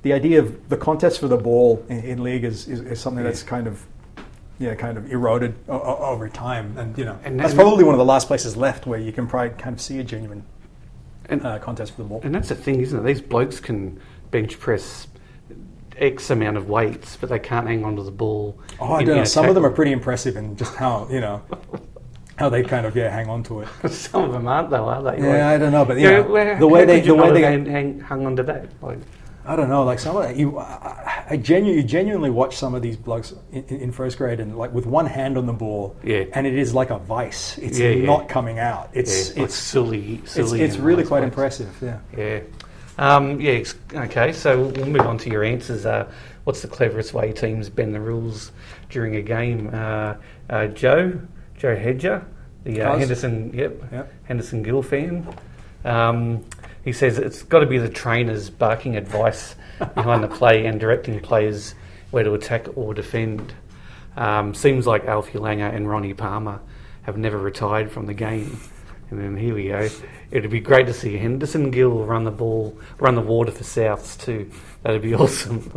B: the idea of the contest for the ball in, in league is, is, is something that's kind of yeah, kind of eroded o- o- over time, and you know
A: And
B: that's
A: then-
B: probably one of the last places left where you can probably kind of see a genuine
A: And-
B: uh, contest for the ball.
A: And that's the thing, isn't it? These blokes can bench press X amount of weights, but they can't hang on to the ball.
B: Oh, I
A: in-
B: don't know. Some of them are pretty impressive in just how you know how they kind of yeah hang on to it.
A: Some of them aren't, though, are they?
B: Yeah, I don't know, but you
A: Yeah,
B: know, the way they the way they
A: hang, hang, hung on to that. Like,
B: I don't know, like some of the, you, I, I genu- you genuinely watch some of these blokes in, in first grade and like with one hand on the ball,
A: Yeah.
B: and it is like a vice. It's
A: Yeah, yeah.
B: not coming out. It's
A: yeah, like
B: it's
A: silly,
B: it's,
A: silly.
B: it's
A: in
B: really quite
A: ways.
B: impressive. Yeah.
A: Yeah. Um, yeah, okay, so we'll move on to your answers. Uh, what's the cleverest way teams bend the rules during a game? Uh, uh, Joe, Joe Hedger, the uh, Henderson, yep,
B: Yep.
A: Henderson Gill fan. Um, he says it's got to be the trainers barking advice behind the play and directing players where to attack or defend. Um, seems like Alfie Langer and Ronnie Palmer have never retired from the game. And then here we go. It'd be great to see Henderson Gill run the ball, run the water for Souths too. That'd be awesome.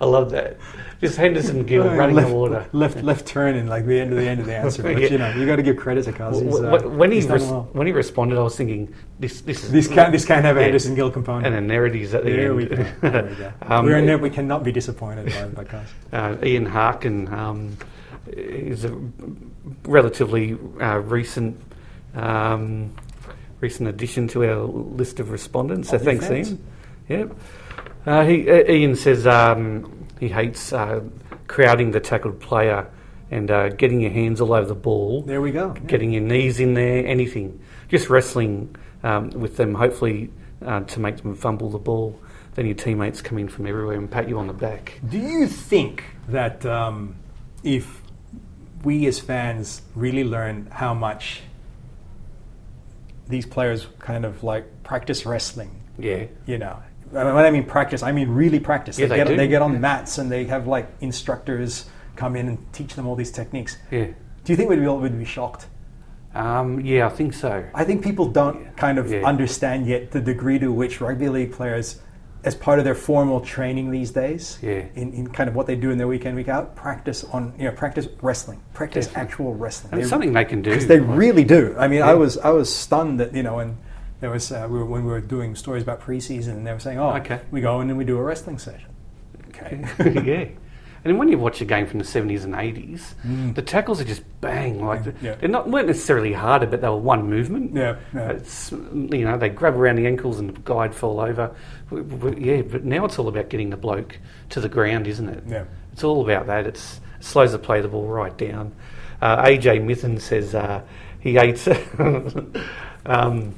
A: I love that. Just Henderson Gill running
B: left,
A: the water.
B: Left, left turn in like the end of the end of the answer. But
A: Yeah.
B: you know, you got to give credit to Cuz. Uh,
A: when he res-
B: well.
A: when he responded, I was thinking this this is
B: This can't this can't have a
A: Yeah.
B: Henderson Gill component.
A: and then there it is at the
B: there
A: end.
B: we go. There we go.
A: Um,
B: we, are ne- we cannot be disappointed by, by Cuz.
A: uh, Ian Harkin um, is a relatively uh, recent um, recent addition to our list of respondents. So thanks. Ian. Yep. Uh, he, uh, Ian says um, he hates uh, crowding the tackled player and uh, getting your hands all over the ball,
B: There we go.
A: getting your knees in there, anything. Just wrestling um, with them, hopefully uh, to make them fumble the ball. Then your teammates come in from everywhere and pat you on the back.
B: Do you think that um, if we as fans really learn how much these players kind of like practice wrestling,
A: Yeah.
B: you know, I mean, when I mean practice, I mean really practice.
A: Yeah,
B: they,
A: they
B: get,
A: do.
B: they get on mats and they have like instructors come in and teach them all these techniques.
A: Yeah.
B: Do you think we'd be, would be shocked?
A: Um, yeah, I think so.
B: I think people don't kind of
A: Yeah.
B: understand yet the degree to which rugby league players, as part of their formal training these days,
A: Yeah.
B: in, in kind of what they do in their weekend week out, practice on you know practice wrestling, practice
A: Definitely.
B: actual wrestling.
A: And it's something they can do.
B: because they
A: Like,
B: really do. I mean, I was I was stunned that you know when there was uh, we were, when we were doing stories about preseason and they were saying, oh,
A: Okay.
B: we go in and we do a wrestling session. Okay.
A: yeah. And when you watch a game from the 70s and 80s,
B: Mm.
A: the tackles are just bang. Like
B: Yeah.
A: They're not weren't necessarily harder, but they were one movement.
B: Yeah, yeah.
A: It's, you know, they grab around the ankles and the guy'd fall over. Yeah, but now it's all about getting the bloke to the ground, isn't it?
B: Yeah.
A: It's all about that. It's, it slows the play the ball right down. Uh, AJ Mithen says uh, he hates. um,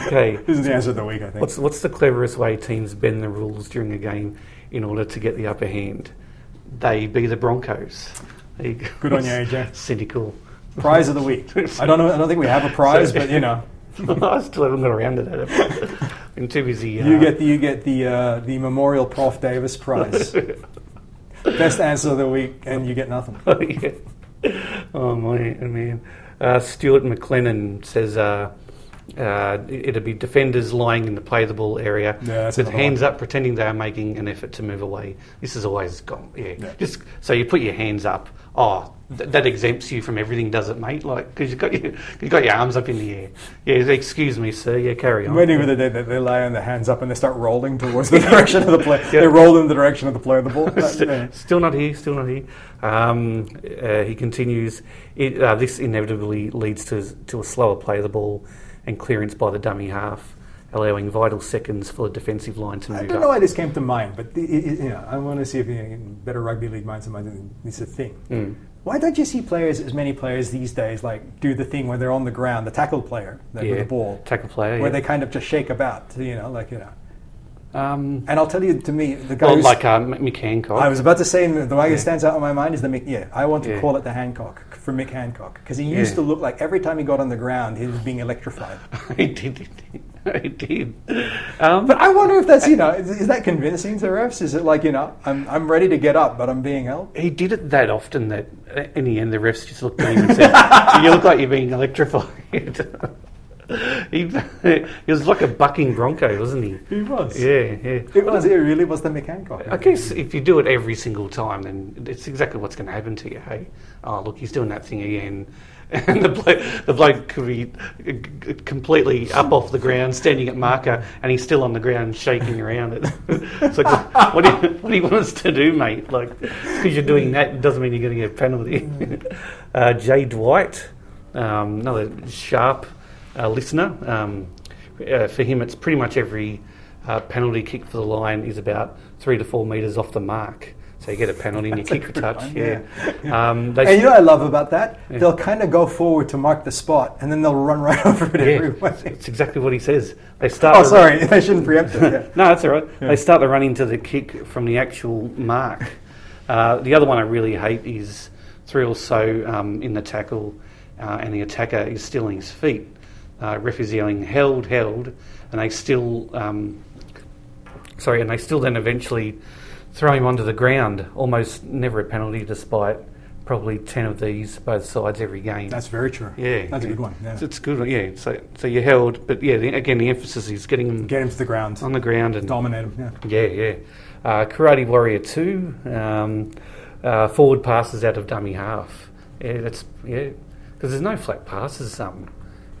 A: okay.
B: This is the answer of the week, I think.
A: What's what's the cleverest way teams bend the rules during a game in order to get the upper hand? They be the Broncos. There you go.
B: Good on you, AJ.
A: Cynical.
B: prize of the week? I don't know. I don't think we have a prize, but you know,
A: I still haven't got around to that. Been too busy. Uh,
B: you get the you get the uh, the Memorial Prof Davis Prize. Best answer of the week, and you get nothing.
A: oh, yeah. oh my man. Uh, Stuart McLennan says uh, uh, it'd be defenders lying in the play the ball area
B: Yeah,
A: with hands
B: one.
A: up, pretending they are making an effort to move away. This is always gone. Yeah.
B: Yeah.
A: Just so you put your hands up. Oh, th- that exempts you from everything, does it, mate? Like because you've got your you've got your arms up in the air. Yeah. Excuse me, sir. Yeah. Carry on.
B: Many of the day that they lie on their hands up and they start rolling towards the direction of the play. They roll in the direction of the play of the ball. That-
A: St-
B: yeah.
A: Still not here, still not here. Um, uh, he continues, it, uh, this inevitably leads to, to a slower play of the ball and clearance by the dummy half, allowing vital seconds for the defensive line to move
B: I don't
A: up.
B: know why this came to mind, but the, it, you know, I want to see if you know, better rugby league minds of mine, it's a thing.
A: Mm.
B: Why don't you see players, as many players these days, like do the thing where they're on the ground, the tackle player with the ball,
A: Tackle player,
B: where
A: yeah.
B: they kind of just shake about, you know, like you know.
A: Um,
B: And I'll tell you, to me, the guy
A: well, like uh, Mick Hancock.
B: I was about to say the way
A: Yeah.
B: that stands out in my mind is the Mick. Yeah, I want to
A: Yeah.
B: call it the Hancock for Mick Hancock because he used
A: Yeah.
B: to look like every time he got on the ground, he was being electrified.
A: he did, he did. He did. Um,
B: But I wonder if that's you know is, is that convincing to refs? Is it like you know I'm I'm ready to get up, but I'm being held?
A: he did it that often that uh, in the end the refs just looked at him and said, "You look like you're being electrified." he, he was like a bucking bronco, wasn't he?
B: He was.
A: Yeah, yeah.
B: It was. It really was the Mick Hancock.
A: I guess if you do it every single time, then it's exactly what's going to happen to you. Hey, oh look, he's doing that thing again, and the bloke, the bloke could be uh, completely up off the ground, standing at marker, and he's still on the ground shaking around. It. it's like, what do, you, what do you want us to do, mate? Like, because you're doing that doesn't mean you're going to get a penalty. uh, Jay Dwight, um, another sharp uh, listener. Um, uh, for him, it's pretty much every uh, penalty kick for the line is about three to four metres off the mark. So you get a penalty and you
B: That's a
A: kick for touch.
B: one,
A: yeah.
B: yeah.
A: Um, they
B: And you know what I love about that?
A: Yeah.
B: They'll kind of go forward to mark the spot, and then they'll run right over it
A: yeah,
B: everywhere.
A: it's exactly what he says. They start.
B: Oh,
A: the-
B: sorry, I shouldn't preempt it. Yeah.
A: no, that's all right.
B: Yeah.
A: They start the run into the kick from the actual mark. Uh, the other one I really hate is three or so um, in the tackle, uh, and the attacker is still on his feet. Uh, "held, held," and they still, um, sorry, and they still then eventually throw him onto the ground. Almost never a penalty, despite probably ten of these both sides every game.
B: That's very true.
A: yeah,
B: That's a good one. Yeah.
A: So it's good. one, Yeah, so so you're held, but yeah, the, again the emphasis is getting them
B: Get him to the ground.
A: on the ground and
B: Dominate him. Yeah.
A: yeah, yeah. Uh, Karate Warrior Two, um, uh, forward passes out of dummy half. Yeah, that's yeah, because there's no flat passes um,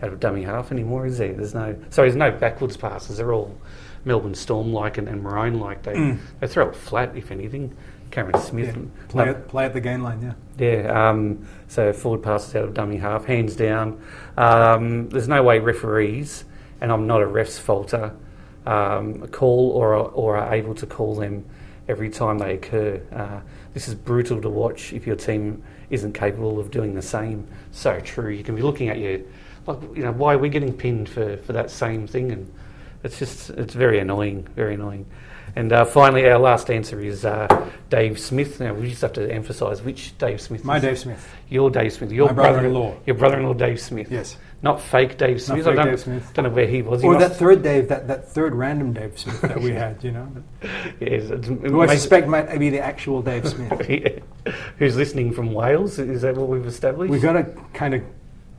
A: out of dummy half anymore, is there? There's no so there's no backwards passes. They're all Melbourne Storm like and, and Maroon like. They
B: Mm.
A: they throw it flat, if anything. Cameron Smith.
B: Yeah.
A: and-
B: Play, it, play at the gain line. Yeah.
A: yeah, um, so forward passes out of dummy half, hands down. Um, there's no way referees, and I'm not a ref's faulter, um, call or, or are able to call them every time they occur. Uh, this is brutal to watch if your team isn't capable of doing the same. So true. You can be looking at your, like, you know, why are we getting pinned for, for that same thing? And it's just, it's very annoying, very annoying. And uh, finally, our last answer is uh, Dave Smith. Now, we just have to emphasise which Dave Smith
B: My Dave Smith.
A: your Dave Smith. Your
B: My brother-in-law.
A: Your brother-in-law, Dave Smith.
B: Yes.
A: Not fake Dave Smith.
B: fake
A: I don't,
B: Dave Smith.
A: don't know where he was. He
B: Or that third Dave, that, that third random Dave Smith that we had, you know,
A: yes, it
B: who I suspect might be the actual Dave Smith.
A: Yeah. Who's listening from Wales? Is that what we've established?
B: We've got to kind of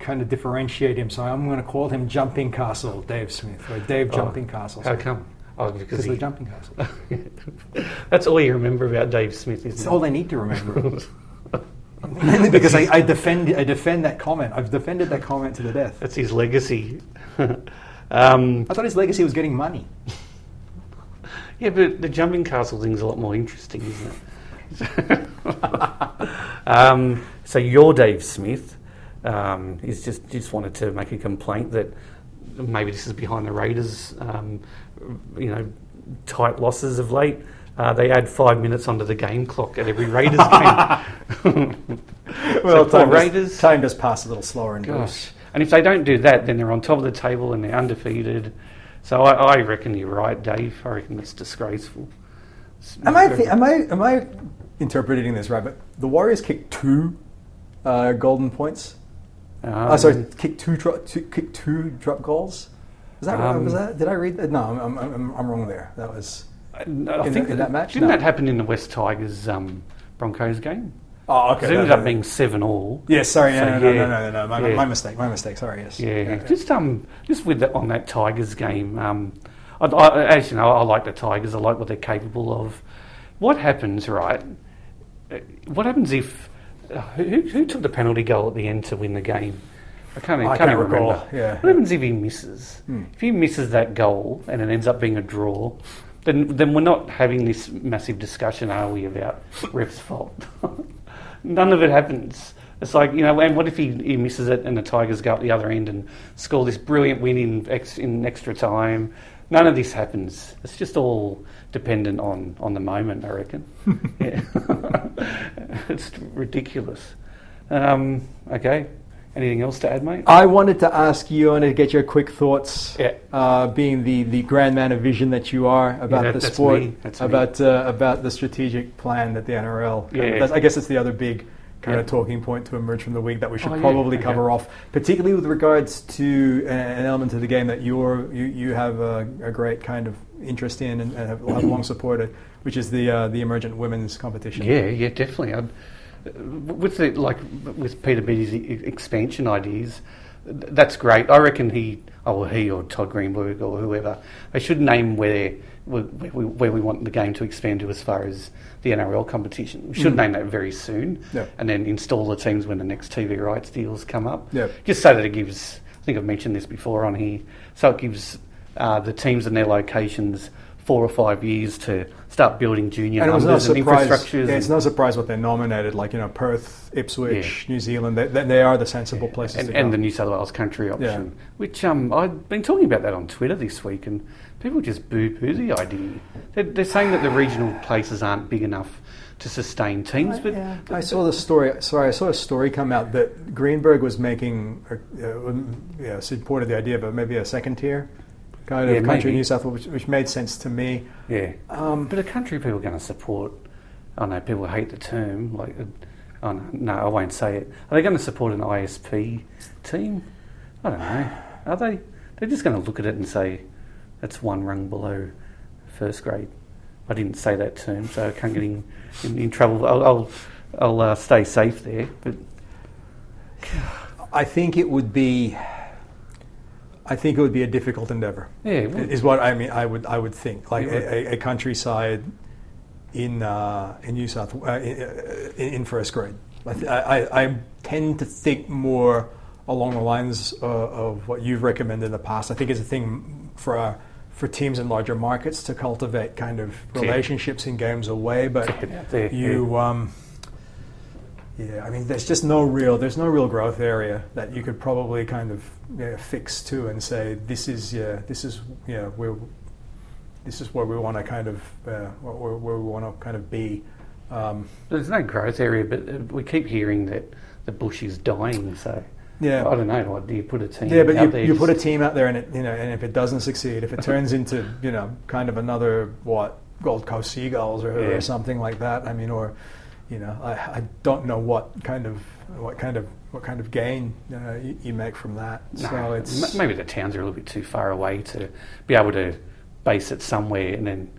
B: kind of differentiate him, so I'm going to call him Jumping Castle Dave Smith or Dave
A: Oh,
B: Jumping Castle.
A: How come? Oh, because
B: Because
A: he,
B: the Jumping Castle.
A: that's all you remember about Dave Smith,
B: It's
A: isn't
B: all I need to remember. Mainly because I, I defend I defend that comment. I've defended that comment to the death.
A: That's his legacy. um,
B: I thought his legacy was getting money.
A: yeah, but the jumping castle thing's a lot more interesting, isn't it? um, so your Dave Smith um, is just just wanted to make a complaint that maybe this is behind the Raiders, um, you know, tight losses of late. Uh, they add five minutes onto the game clock at every Raiders game.
B: Well,
A: so
B: time
A: Raiders.
B: does, time does pass a little slower in
A: Gosh. And if they don't do that, then they're on top of the table and they're undefeated. So I, I reckon you're right, Dave. I reckon that's disgraceful.
B: Am I, thi- am I am I interpreting this right? But the Warriors kicked two uh, golden points.
A: Um,
B: oh, sorry, kick two, two kicked two drop goals. Was that right?
A: Um,
B: was that? Did I read that? No, I'm, I'm, I'm, I'm wrong there. That was.
A: I
B: in
A: think
B: the- in that match?
A: Didn't
B: No.
A: that happen in the West Tigers um, Broncos game?
B: Oh,
A: okay. it ended up being seven all.
B: Yeah, sorry, no,
A: So,
B: no, no,
A: yeah.
B: no, no, no, no, my,
A: Yeah.
B: my mistake, my mistake. Sorry, yes.
A: Yeah, just um, just with that on that Tigers game. Um, I, I, as you know, I like the Tigers. I like what they're capable of. What happens, right? uh, What happens if who, who took the penalty goal at the end to win the game? I can't,
B: I
A: can't
B: can't
A: even
B: recall,
A: remember.
B: yeah.
A: What happens if he misses?
B: Hmm.
A: If he misses that goal and it ends up being a draw, then then we're not having this massive discussion, are we, about ref's fault? None of it happens. It's like you know, and what if he, he misses it and the Tigers go up the other end and score this brilliant win in ex, in extra time? None of this happens. It's just all dependent on, on the moment, I reckon. yeah. it's ridiculous. Um, okay. Anything else to add, mate?
B: I wanted to ask you, wanted to get your quick thoughts,
A: Yeah.
B: uh, being the, the grand man of vision that you are about
A: that-
B: the sport,
A: me, that's me.
B: about uh, about the strategic plan that the NRL.
A: Yeah.
B: I guess it's the other big kind of talking point to emerge from the week that we should
A: Oh, yeah,
B: probably
A: okay.
B: cover off, particularly with regards to an element of the game that you're you, you have a, a great kind of interest in and, and have, have long supported, which is the uh, the emergent women's competition.
A: Yeah, yeah, definitely. I'd, with the like with Peter Beattie's e- expansion ideas, that's great. I reckon he, or he, or Todd Greenberg, or whoever, they should name where where we, where we want the game to expand to as far as the NRL competition. We should
B: Mm.
A: name that very soon,
B: Yeah.
A: and then install the teams when the next TV rights deals come up.
B: Yeah.
A: Just so that it gives. I think I've mentioned this before on here. So it gives uh, the teams and their locations four or five years to start building junior
B: And it was no
A: and
B: surprise.
A: infrastructures.
B: Yeah, it's no surprise what they're nominated. Like you know, Perth, Ipswich, New Zealand. They, they, they are the sensible places
A: and,
B: to go.
A: and the New South Wales country option, which um, I've been talking about that on Twitter this week, and people just boo-poo the idea. They're, they're saying that the regional places aren't big enough to sustain teams, but
B: Yeah. I saw the story. Sorry, I saw a story come out that Greenberg was making, uh, uh, yeah, supported the idea, but maybe a second tier kind of
A: Yeah,
B: country
A: maybe.
B: New South Wales, which, which made sense to me.
A: yeah.
B: Um,
A: But a country people are going to support. I know people hate the term. Like, uh, oh no, no, I won't say it. Are they going to support an ISP team? I don't know. Are they? They're just going to look at it and say that's one rung below first grade. I didn't say that term, so I can't get in, in, in trouble. I'll, I'll I'll uh, stay safe there. But
B: I think it would be. I think it would be a difficult endeavor.
A: yeah,
B: Is what I mean. I would. I would think like a, a, a countryside in uh, in New South uh, in, in in first grade. I, th- I, I tend to think more along the lines uh, of what you've recommended in the past. I think it's a thing for uh, for teams in larger markets to cultivate kind of relationships in games away, but
A: Check it out
B: you. Um, yeah, I mean, there's just no real, there's no real growth area that you could probably kind of yeah, fix to and say this is, yeah, this is, yeah, where, this is where we want to kind of, uh, where, where we want to kind of be. Um,
A: there's no growth area, but uh, we keep hearing that the bush is dying. So
B: yeah,
A: I don't know. Like, do you put a team?
B: yeah, but
A: out
B: you,
A: there
B: you put a team out there and it, you know, and if it doesn't succeed, if it turns into, you know, kind of another what Gold Coast Seagulls or,
A: Yeah.
B: or something like that. I mean, or, you know, I, I don't know what kind of what kind of what kind of gain uh, you, you make from that.
A: No,
B: so it's
A: maybe the towns are a little bit too far away to be able to base it somewhere, and then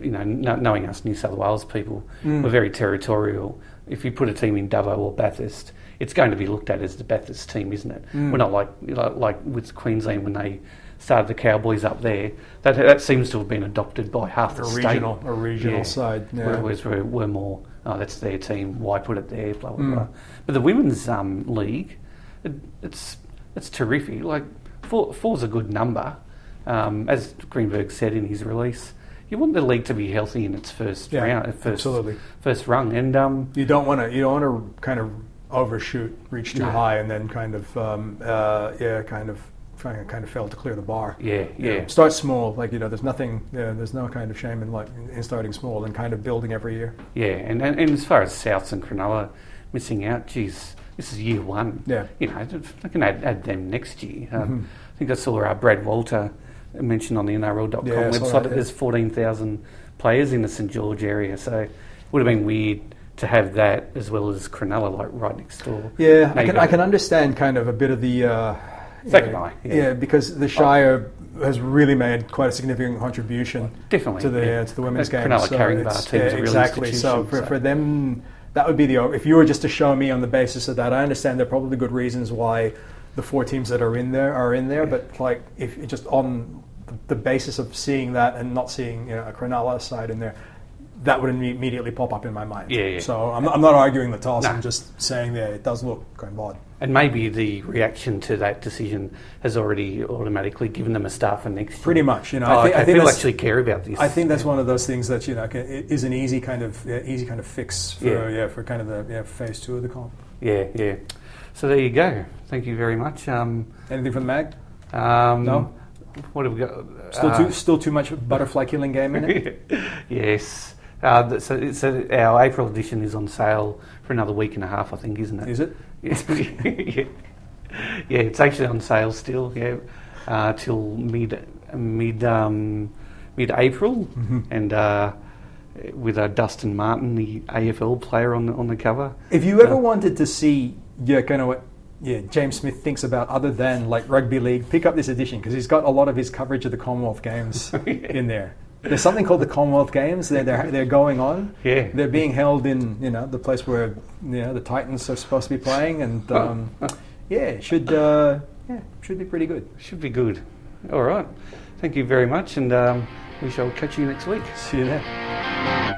A: you know, kn- knowing us New South Wales people,
B: Mm.
A: we're very territorial. If you put a team in Dubbo or Bathurst, it's going to be looked at as the Bathurst team, isn't it?
B: Mm.
A: We're not like like, like with Queensland when they started the Cowboys up there. That that seems to have been adopted by half
B: a
A: the state.
B: regional a regional
A: Yeah.
B: side. Yeah.
A: Whereas we're, we're more, oh, that's their team. Why put it there? Blah blah
B: Mm.
A: blah. But the women's um, league, it, it's it's terrific. Like four, four's a good number, um, as Greenberg said in his release. You want the league to be healthy in its first
B: Yeah,
A: round, first
B: absolutely.
A: first rung, and um,
B: You don't want to you don't want to kind of overshoot, reach too
A: No.
B: high, and then kind of um, uh, yeah, kind of trying to kind of fail to clear the bar.
A: yeah,
B: You know,
A: yeah,
B: start small. Like you know, there's nothing. Yeah, there's no kind of shame in like in starting small and kind of building every year.
A: yeah. And, and and as far as Souths and Cronulla missing out, geez, this is year one.
B: Yeah.
A: you know, I can add, add them next year. Um,
B: Mhm.
A: I think I saw uh, Brad Walter mentioned on the NRL.com
B: Yeah,
A: website
B: that, yeah.
A: there's 14,000 players in the St George area, so it would have been weird to have that as well as Cronulla like right next door.
B: Yeah, I can I can understand kind of a bit of the. Uh, Yeah,
A: can
B: Yeah.
A: yeah.
B: because the Shire has really made quite a significant contribution
A: Definitely
B: to the
A: yeah.
B: uh, to the women's game.
A: Cronulla
B: so
A: carrying bar team
B: yeah, exactly. So for,
A: so-
B: for them, that would be the. If you were just to show me on the basis of that, I understand there are probably good reasons why the four teams that are in there are in there. But like, if just on the basis of seeing that and not seeing you know, a Cronulla side in there. That would immediately pop up in my mind.
A: Yeah, yeah.
B: So I'm not, I'm not arguing the toss.
A: No.
B: I'm just saying that it does look kind of odd.
A: And maybe the reaction to that decision has already automatically given them a start for next year.
B: Pretty much, you know.
A: Oh,
B: I think, I think
A: people actually care about this.
B: I think that's one of those things that you know can, is an easy kind of yeah, easy kind of fix for
A: Yeah.
B: yeah, for kind of the yeah, phase two of the comp.
A: Yeah, yeah. So there you go. Thank you very much. Um,
B: Anything from the mag?
A: um,
B: No?
A: What have we got?
B: Still
A: Uh,
B: too still too much butterfly killing game in it.
A: yes. Uh, so, our April edition is on sale for another week and a half, I think, isn't it?
B: Is it?
A: yeah. yeah, it's actually on sale still. Yeah, uh, till mid mid um, mid April,
B: Mhm.
A: and uh, with uh, Dustin Martin, the AFL player, on the on the cover.
B: If you ever
A: Uh,
B: wanted to see yeah kind of what yeah James Smith thinks about other than like rugby league, pick up this edition because he's got a lot of his coverage of the Commonwealth Games in there. There's something called the Commonwealth Games. They're, they're, they're going on.
A: Yeah.
B: They're being held in, you know, the place where, you know, the Titans are supposed to be playing, and um, yeah, should uh, yeah, should be pretty good.
A: Should be good. All right. Thank you very much, and um, we shall catch you next week.
B: See you there.